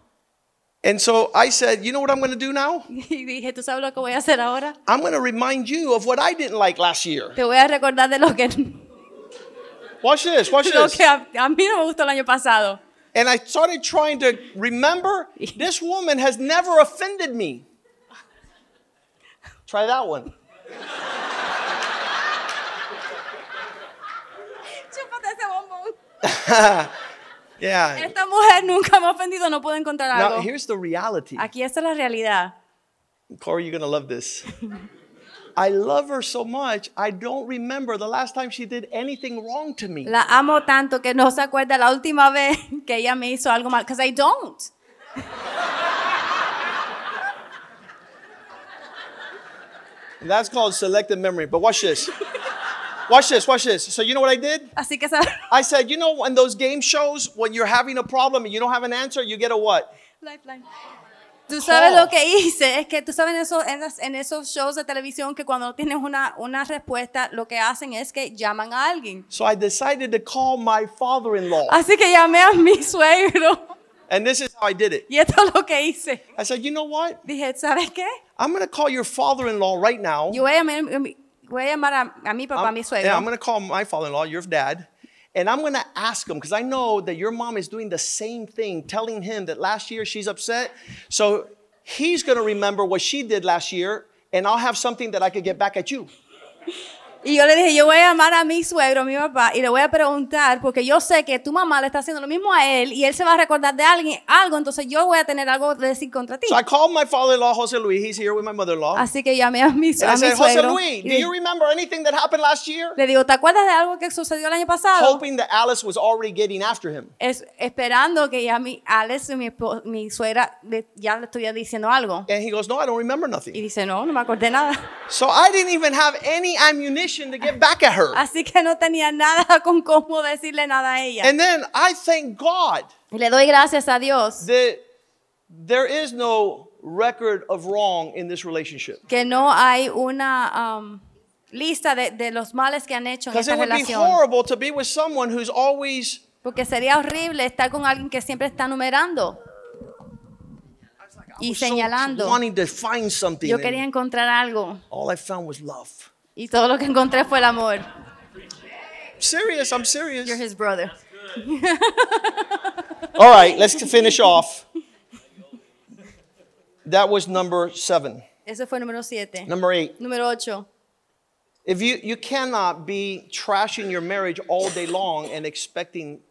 And so I said, you know what I'm going to do now? Y dije, ¿tú sabes lo que voy a hacer ahora? I'm going to remind you of what I didn't like last year. Te voy a recordar de lo que, Watch this, watch lo this. que a, a mí no me gustó el año pasado. And I started trying to remember this woman has never offended me. Try that one. Chúpate ese bombón. Yeah. Esta mujer nunca me ha ofendido, no puedo encontrar Now, here's the reality. Aquí esta la realidad. Corey, you're going to love this. I love her so much, I don't remember the last time she did anything wrong to me. La amo tanto que no se acuerda la última vez que ella me hizo algo mal. Because I don't. That's called selective memory. But watch this. Watch this, watch this. So, you know what I did? Así que, ¿sabes? I said, you know, in those game shows, when you're having a problem and you don't have an answer, you get a what? Lifeline. Tú sabes lo que hice, es que tú sabes en esos, en, las- en esos shows de televisión que cuando no tienes una, una respuesta, lo que hacen es que llaman a alguien. So I decided to call my father in law. Así que llamé a mi suegro And this is how I did it. y esto es lo que hice. I said, you know what? Dije, ¿sabes qué? I'm going to call your father in law right now. Yo voy a llamar, voy a, llamar a, a mi papá, a mi suegro. yeah, I'm going to call my father in law, your dad. And I'm going to ask him because I know that your mom is doing the same thing, telling him that last year she's upset. So he's going to remember what she did last year, and I'll have something that I could get back at you. Y yo le dije, yo voy a llamar a mi suegro, a mi papá, y le voy a preguntar, porque yo sé que tu mamá le está haciendo lo mismo a él, y él se va a recordar de alguien, algo, entonces yo voy a tener algo de decir contra ti. So I called my father-in-law, Jose Luis. He's here with my mother-in-law. Así que llamé a mi, And I a mi said, Jose suegro. Luis, y do le, you remember anything that happened last year? le digo, ¿te acuerdas de algo que sucedió el año pasado? Hoping that Alice was already getting after him. Es, esperando que ya mi Alex, mi, mi suegra, le- ya le estuviera diciendo algo. And he goes, No, I don't remember Y nothing. dice, no, no me acordé nada. So I didn't even have any ammunition to get back at her. Así que no tenía nada con cómo decirle nada a ella. And then I thank God Y le doy gracias a Dios that there is no record of wrong in this relationship. que no hay una um, lista de, de los males que han hecho en Because esta it would be relación. horrible to be with someone who's always Porque sería horrible estar con alguien que siempre está numerando y señalando. wanting to find something. Yo quería encontrar algo all I found was love. Y todo lo que encontré fue el amor. Serious, I'm serious. You're his brother. All right, let's finish off. That was number seven. Ese fue número 7. Number eight. Número 8. If you, you cannot be trashing your marriage all day long and expecting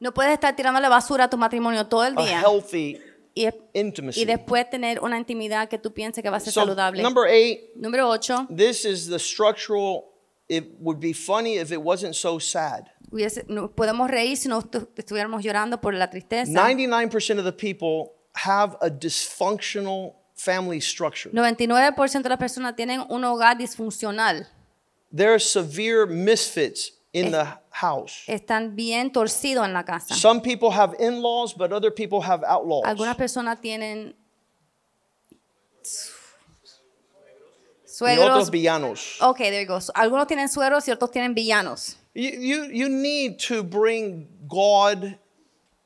No puedes estar tirándole basura a tu matrimonio todo el a día healthy y, intimacy. y después tener una intimidad que tú pienses que va a ser So, saludable. number eight, Número 8. this is the structural. It would be funny if it wasn't so sad. Podemos reír si no estu- estuviéramos llorando por la tristeza. 99% of the people have a dysfunctional family structure. 99% de las personas tienen un hogar disfuncional. There are severe misfits in the house. Están bien torcidos en la casa. Some people have in laws, but other people have outlaws. Algunas personas tienen Y otros villanos. Ok, there you go. Algunos tienen suegros y otros tienen villanos. You, you, you need to bring God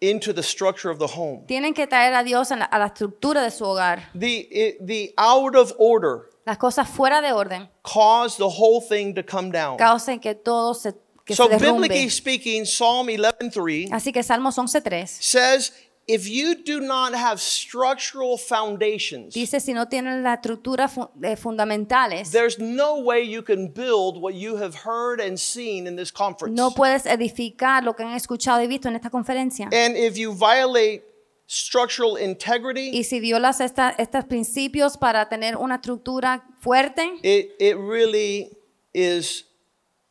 into the structure of the home. Tienen que traer a Dios a la, a la estructura de su hogar. The, it, the out of order Las cosas fuera de orden Cause the whole thing to come down. causan que todo se, que So se derrumbe. speaking, Psalm 11:3 Así que Salmos 11.3 says, if you do not have structural foundations, dice, si no tienen las estructuras fu- eh, fundamentales, there's no way you can build what you have heard and seen in this conference. no puedes edificar lo que han escuchado y visto en esta conferencia. And if you violate structural integrity, Y si violas esta- estos principios para tener una estructura fuerte, it, it really is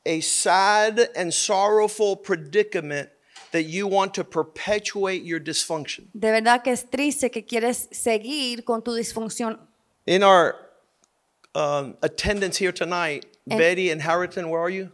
a sad and sorrowful predicament that you want to perpetuate your dysfunction. de verdad que es triste que quieres seguir con tu disfunción. In our um, attendance here tonight, And- Betty and Harrington, where are you?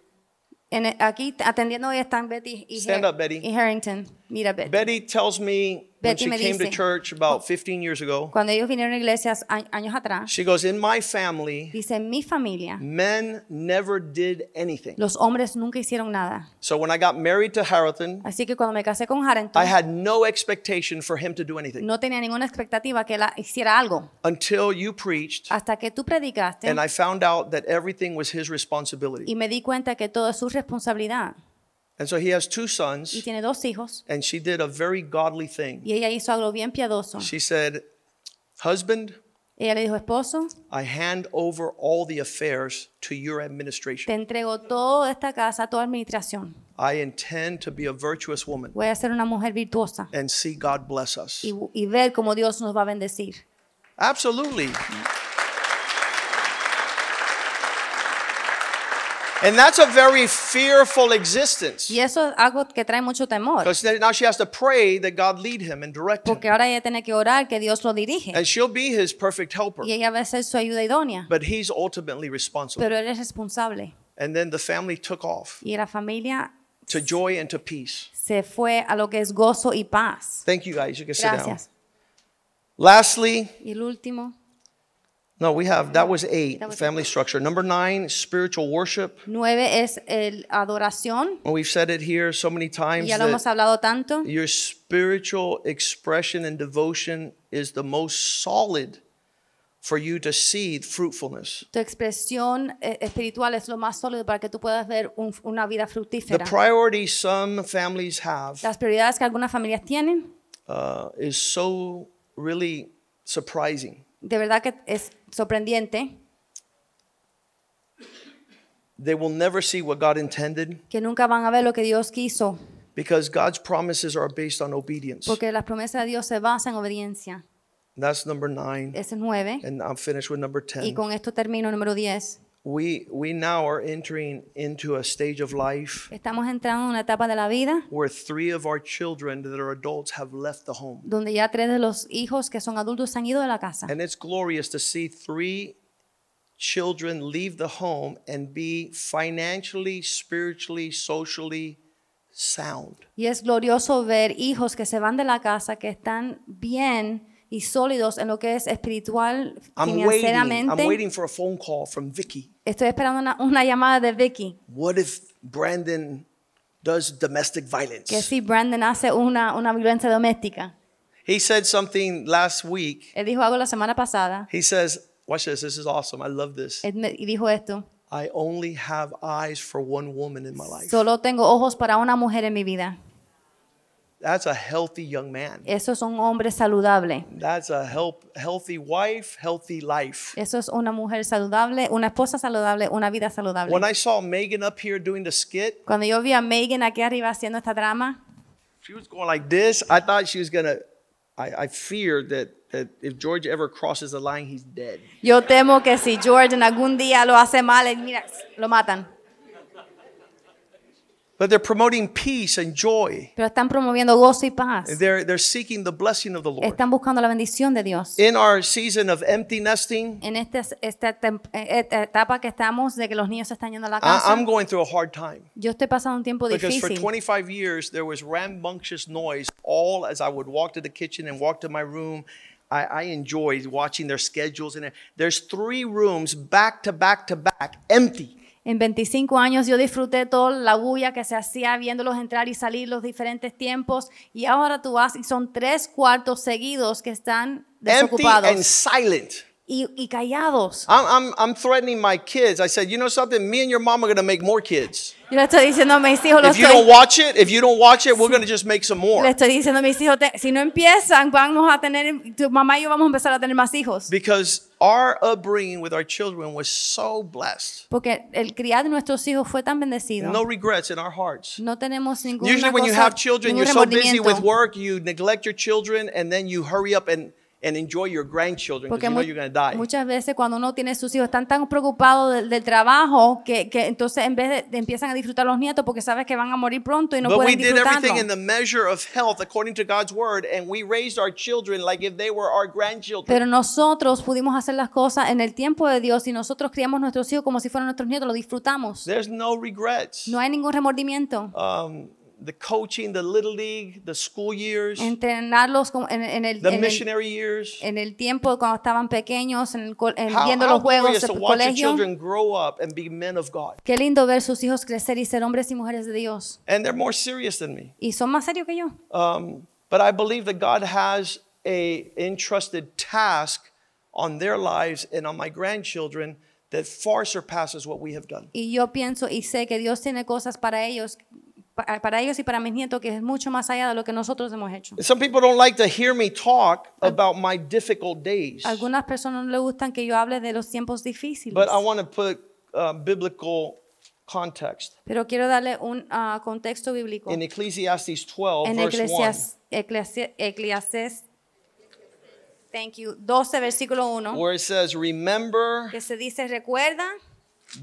En- aquí atendiendo hoy están Betty y, Stand Har- up, Betty. y Harrington. Mira, Betty. Betty tells me when Betty she me came to dice- church about 15 years ago, Cuando ellos vinieron a iglesias años atrás, she goes, In my family, dice, en mi familia, men never did anything. los hombres nunca hicieron nada. So when I got married to Harrington, Así que cuando me casé con Harrington, I had no expectation for him to do anything no tenía ninguna expectativa que él hiciera algo. until you preached Hasta que tú predicaste and I found out that everything was his responsibility. y me di cuenta que todo es su responsabilidad. And so he has two Y sons, tiene dos hijos and she did a very godly thing. y ella hizo algo bien piadoso. She said, Husband, Ella le dijo, esposo, I hand over all the affairs to your administration. te entrego toda esta casa, toda administración. I intend to be a virtuous woman Voy a ser una mujer virtuosa and see God bless us. y, y ver cómo Dios nos va a bendecir. Absolutely. And that's a very fearful existence. Y eso es algo que trae mucho temor, Because now she has to pray that God lead him and direct him. porque ahora ella tiene que orar que Dios lo dirige And she'll be his perfect helper. y ella va a ser su ayuda idónea, But he's ultimately responsible. pero él es responsable. And then the family took off Y la familia to joy and to peace. se fue a lo que es gozo y paz. Thank you guys. You can sit down. Gracias. Lastly, Y el último, no, we have that was eight That was family structure. Number nine, spiritual worship. nueve es el adoración. And we've said it here so many Y times ya lo hemos hablado tanto. your spiritual expression and devotion is the most solid for you to see fruitfulness. Tu expresión eh, espiritual es lo más sólido para que tú puedas ver un- una vida fructífera. The priority some families have Las prioridades que algunas familias tienen, uh, is so really surprising. De verdad que es sorprendente. they will never see what God intended que nunca van a ver lo que Dios quiso, because God's promises are based on obedience. porque las promesas de Dios se basan en obediencia. That's number nine. Ese es 9. And I'm finished with number Y 10. con esto termino número 10. We, we now are entering into a stage of life Estamos entrando en una etapa de la vida where three of our children that are adults have left the home. donde ya tres de los hijos que son adultos se han ido de la casa. And it's glorious to see three children leave the home and be financially, spiritually, socially sound. Y es glorioso ver hijos que se van de la casa, que están bien y sólidos en lo que es espiritual, I'm waiting. I'm financieramente. waiting for a phone call from Vicky. Estoy esperando una, una llamada de Vicky, What if Brandon does domestic violence? que si Brandon hace una, una violencia doméstica. He said something last week. Él dijo algo la semana pasada He says, Watch this. This is awesome. I love this. él me- y dijo esto, I only have eyes for one woman in my life. solo tengo ojos para una mujer en mi vida. That's a healthy young man. Eso es un hombre saludable. That's a help, healthy wife, healthy life. Eso es una mujer saludable, una esposa saludable, una vida saludable. When I saw Megan up here doing the skit, Cuando yo vi a Megan aquí arriba haciendo esta drama, she was going like this. I thought she was gonna. I, I feared that that if George ever crosses the line, he's dead. yo temo que si George en algún día lo hace mal, mira, lo matan. But they're promoting peace and joy. Pero están promoviendo gozo y paz. They're they're seeking the blessing of the Lord. Están buscando la bendición de Dios. In our season of empty nesting, En este, esta eh, esta etapa que estamos de que los niños se están yendo a la I, casa, I'm going through a hard time. yo estoy pasando un tiempo Because for 25 years, there was rambunctious noise all as I would walk to the kitchen and walk to my room. I, I enjoyed watching their schedules. And there's three rooms back to back to back, empty. En 25 años yo disfruté toda la bulla que se hacía viéndolos entrar y salir los diferentes tiempos y ahora tú vas y son tres cuartos seguidos que están Empty and desocupados silent. Y, y callados. I'm, I'm, I'm threatening my kids. I said, you know something? Me and your mom are going to make more kids. Yo le estoy diciendo a mis hijos, If you don't estoy, watch it, if you don't watch it, we're going to just make some le more. estoy diciendo a mis hijos, te- si no empiezan, vamos a tener, tu mamá y yo vamos a empezar a tener más hijos. Because our upbringing with our children was so blessed. Porque el criar de nuestros hijos fue tan bendecido. No regrets in our hearts. No tenemos ninguna Usually, when you cosa, have children, ningún you're so busy remordimiento. with work, you neglect your children, and then you hurry up and, and enjoy your grandchildren because you know you're going to die. muchas veces cuando uno tiene sus hijos están tan preocupados del, del trabajo que, que entonces en vez de, de empiezan a disfrutar los nietos porque sabes que van a morir pronto y no but we pueden did disfrutarlo. everything in the measure of health according to God's word, and we raised our children like if they were our grandchildren. Pero nosotros pudimos hacer las cosas en el tiempo de Dios y nosotros criamos nuestros hijos como si fueran nuestros nietos, lo disfrutamos. There's no regrets. No hay ningún remordimiento. Um, the coaching, the little league, the school years, Entrenarlos en, en el, the en, el, missionary years. en el tiempo cuando estaban pequeños, en el en- How, viendo how los juegos del colegio. children grow up and be men of God. Qué lindo ver sus hijos crecer y ser hombres y mujeres de Dios. And they're more serious than me. Y son más serios que yo. Um, but I believe that God has a entrusted task on their lives and on my grandchildren that far surpasses what we have done. Y yo pienso y sé que Dios tiene cosas para ellos, para ellos y para mis nietos que es mucho más allá de lo que nosotros hemos hecho. Some people don't like to hear me talk about my difficult days, Algunas personas no les gustan que yo hable de los tiempos difíciles, but I want to put uh, biblical context. pero quiero darle un ah, contexto bíblico. In Ecclesiastes 12, En verse 1, Eclesias, Eclesi- Eclesiastés, thank you, 12 versículo 1, where it says, Remember que se dice, recuerda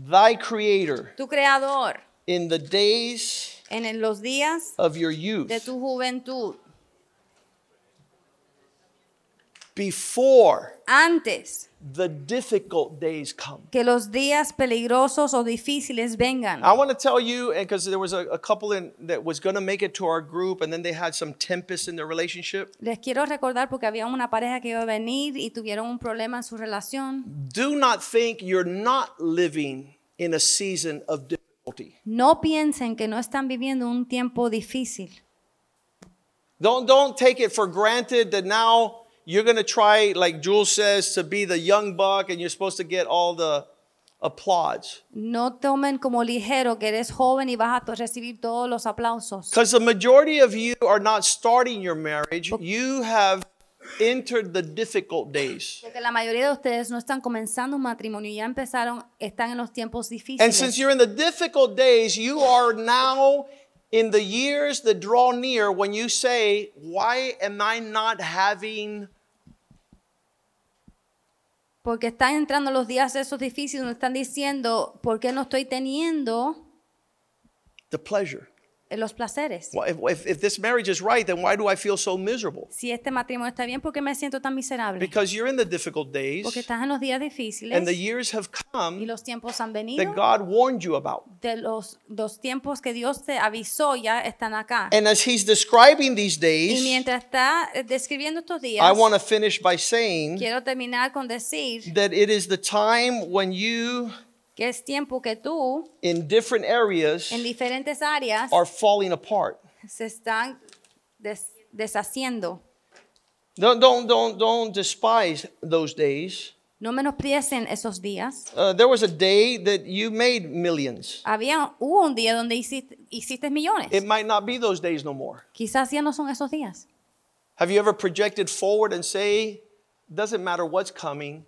thy Creator tu creador in the days en los días of your youth, de tu juventud, before antes the difficult days come. que los días peligrosos o difíciles vengan. I want to tell you, because there was a, a couple in, that was going to make it to our group, and then they had some tempest in their relationship. Les quiero recordar porque había una pareja que iba a venir y tuvieron un problema en su relación. Do not think you're not living in a season of difficulty. No piensen que no están viviendo un tiempo difícil. Don't, don't take it for granted that now you're going to try, like Jules says, to be the young buck and you're supposed to get all the applause. No tomen como ligero que eres joven y vas a to- recibir todos los aplausos. Because the majority of you are not starting your marriage, you have entered the difficult days. Porque la mayoría de ustedes no están comenzando un matrimonio, ya empezaron, están en los tiempos And difíciles. since you're in the difficult days, you are now in the years that draw near when you say, Why am I not having Porque están entrando los días esos difíciles donde están diciendo, ¿por qué no estoy teniendo the pleasure? Los placeres? Why- If, if, if this marriage is right, then why do I feel so miserable? Si este matrimonio está bien, ¿por qué me siento tan miserable? Because you're in the difficult days Porque estás en los días difíciles and the years have y come los tiempos han that venido. God warned you about. De los, los tiempos que Dios te avisó ya están acá. And as He's describing these Y days, mientras está eh, describiendo estos días, I want to finish by saying quiero terminar con decir that it is the time when you, que es tiempo que tú, in different areas, en diferentes áreas, are falling apart. se están des- deshaciendo. Don't, don't, don't, don't despise those days. No menosprecien esos días. Uh, there was a day that you made millions. Había, hubo un día donde hiciste, hiciste millones. It might not be those days no more. Quizás ya no son esos días. Have you ever projected forward and say, doesn't matter what's coming,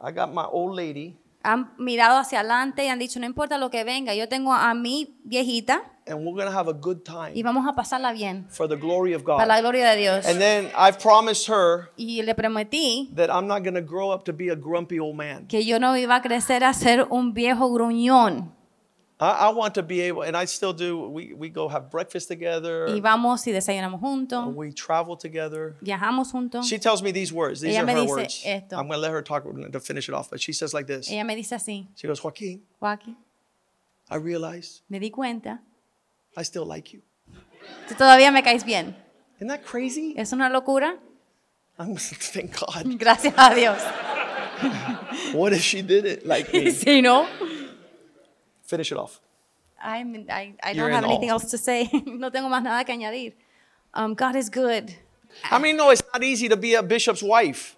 I got my old lady, Han mirado hacia adelante y han dicho, no importa lo que venga, yo tengo a mi viejita and we're going to have a good y time vamos a pasarla bien for the glory of para la God. gloria de Dios. And then I've promised her Y le prometí that I'm not going to grow up to be a grumpy old man. que yo no iba a crecer a ser un viejo gruñón. I, I want to be able, and I still do, we, we go have breakfast together, Y vamos y desayunamos juntos, we travel together. viajamos juntos. She tells me these words. These Ella are me her dice words. esto. I'm going to let her talk to finish it off, but she says like this. Ella me dice así, She goes, Joaquin, Joaquín, I realize me di cuenta, I still like you. tú todavía me caes bien. Isn't that crazy? ¿Es una locura? I'm thank God. Gracias a Dios. What if she did it like me? Si no, Finish it off. I'm, I, I You're don't have anything awe. else to say. no tengo más nada que añadir. Um, God is good. I mean, no, it's not easy to be a bishop's wife.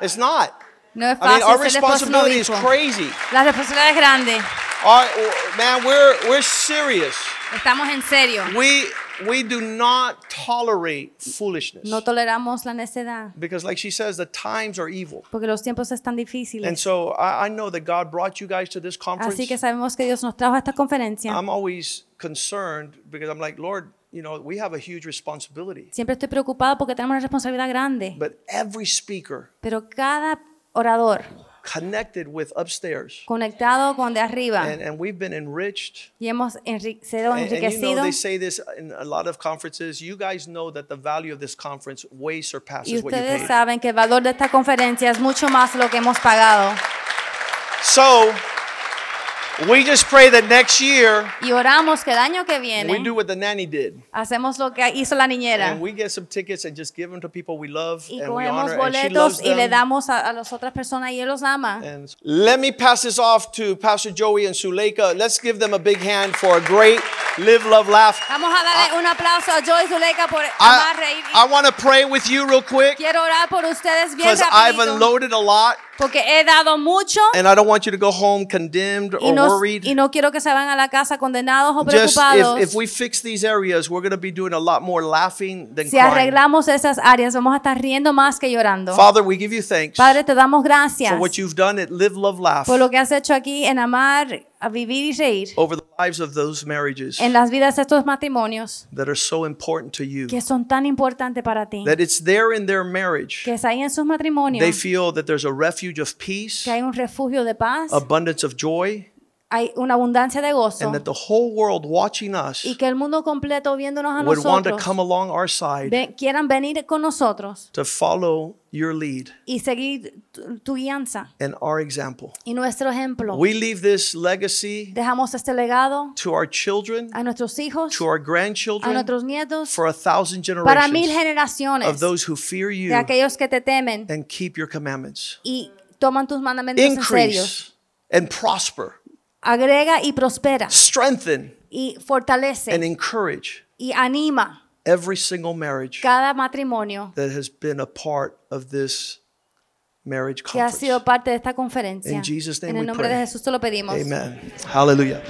It's not. No es fácil. I mean, our ser esposo de un responsibility is crazy. La responsabilidad es grande. Our, man, we're we're serious. Estamos en serio. We we do not tolerate foolishness No toleramos la necedad because, like she says, the times are evil. porque los tiempos están And difíciles. so I, I know that God brought you guys to this conference. Así que sabemos que Dios nos trajo a esta conferencia. I'm always concerned because I'm like, Lord, you know, we have a huge responsibility. Siempre estoy preocupado porque tenemos una responsabilidad grande. But every speaker Pero cada orador connected with upstairs, conectado con de arriba and, and we've been enriched. y hemos sido And, and you know, enriquecidos. they say this in a lot of conferences. You guys know that the value of this conference way Y surpasses what you ustedes saben que el valor de esta conferencia es mucho más lo que hemos pagado. So we just pray that next year Y oramos que el año que we do what the nanny did. hacemos lo que hizo la niñera And we get some tickets and just give them to people we love y and we honor. And she loves boletos y le them. damos a, a las otras personas y él los ama. And let me pass this off to Pastor Joey and Suleika. Let's give them a big hand for a great live, love, laugh. Vamos a darle un aplauso a Joy Zuleika por amar, I, reír. I want to pray with you real quick Quiero orar por ustedes bien because I've unloaded a lot porque he dado mucho and I don't want you to go home condemned y or no, worried. y no quiero que se vayan a la casa condenados o Just preocupados. if, if we fix these areas, we're going to be doing a lot more laughing than si crying. arreglamos esas áreas, vamos a estar riendo más que llorando. Father, we give you thanks Padre, te damos gracias for what you've done at Live, Love, Laugh por lo que has hecho aquí en amar, a vivir y reír over the lives of those marriages en las vidas de estos matrimonios that are so important to you. que son tan importantes para ti. That it's there in their marriage. Que es ahí en sus They feel that there's a refuge of peace, que hay un refugio de paz, abundance of joy, hay una abundancia de gozo and that the whole world watching us y que el mundo completo viéndonos a would want to nosotros come along our side ve- quieran venir con nosotros to follow your lead y seguir tu, tu guianza and our example. y nuestro ejemplo. We leave this legacy Dejamos este legado to our children, a nuestros hijos, to our a grandchildren, nuestros nietos, for a thousand para mil generations generaciones of those who fear de you aquellos que te temen and keep your commandments. y toman tus mandamientos en serio. Increase and prosper, Agrega y prospera strengthen y and fortalece encourage y anima every single marriage cada matrimonio that has been a part of this marriage que ha sido conference. parte de esta conferencia. In Jesus' name en el we nombre pray. de Jesús te lo pedimos. Amen. Hallelujah.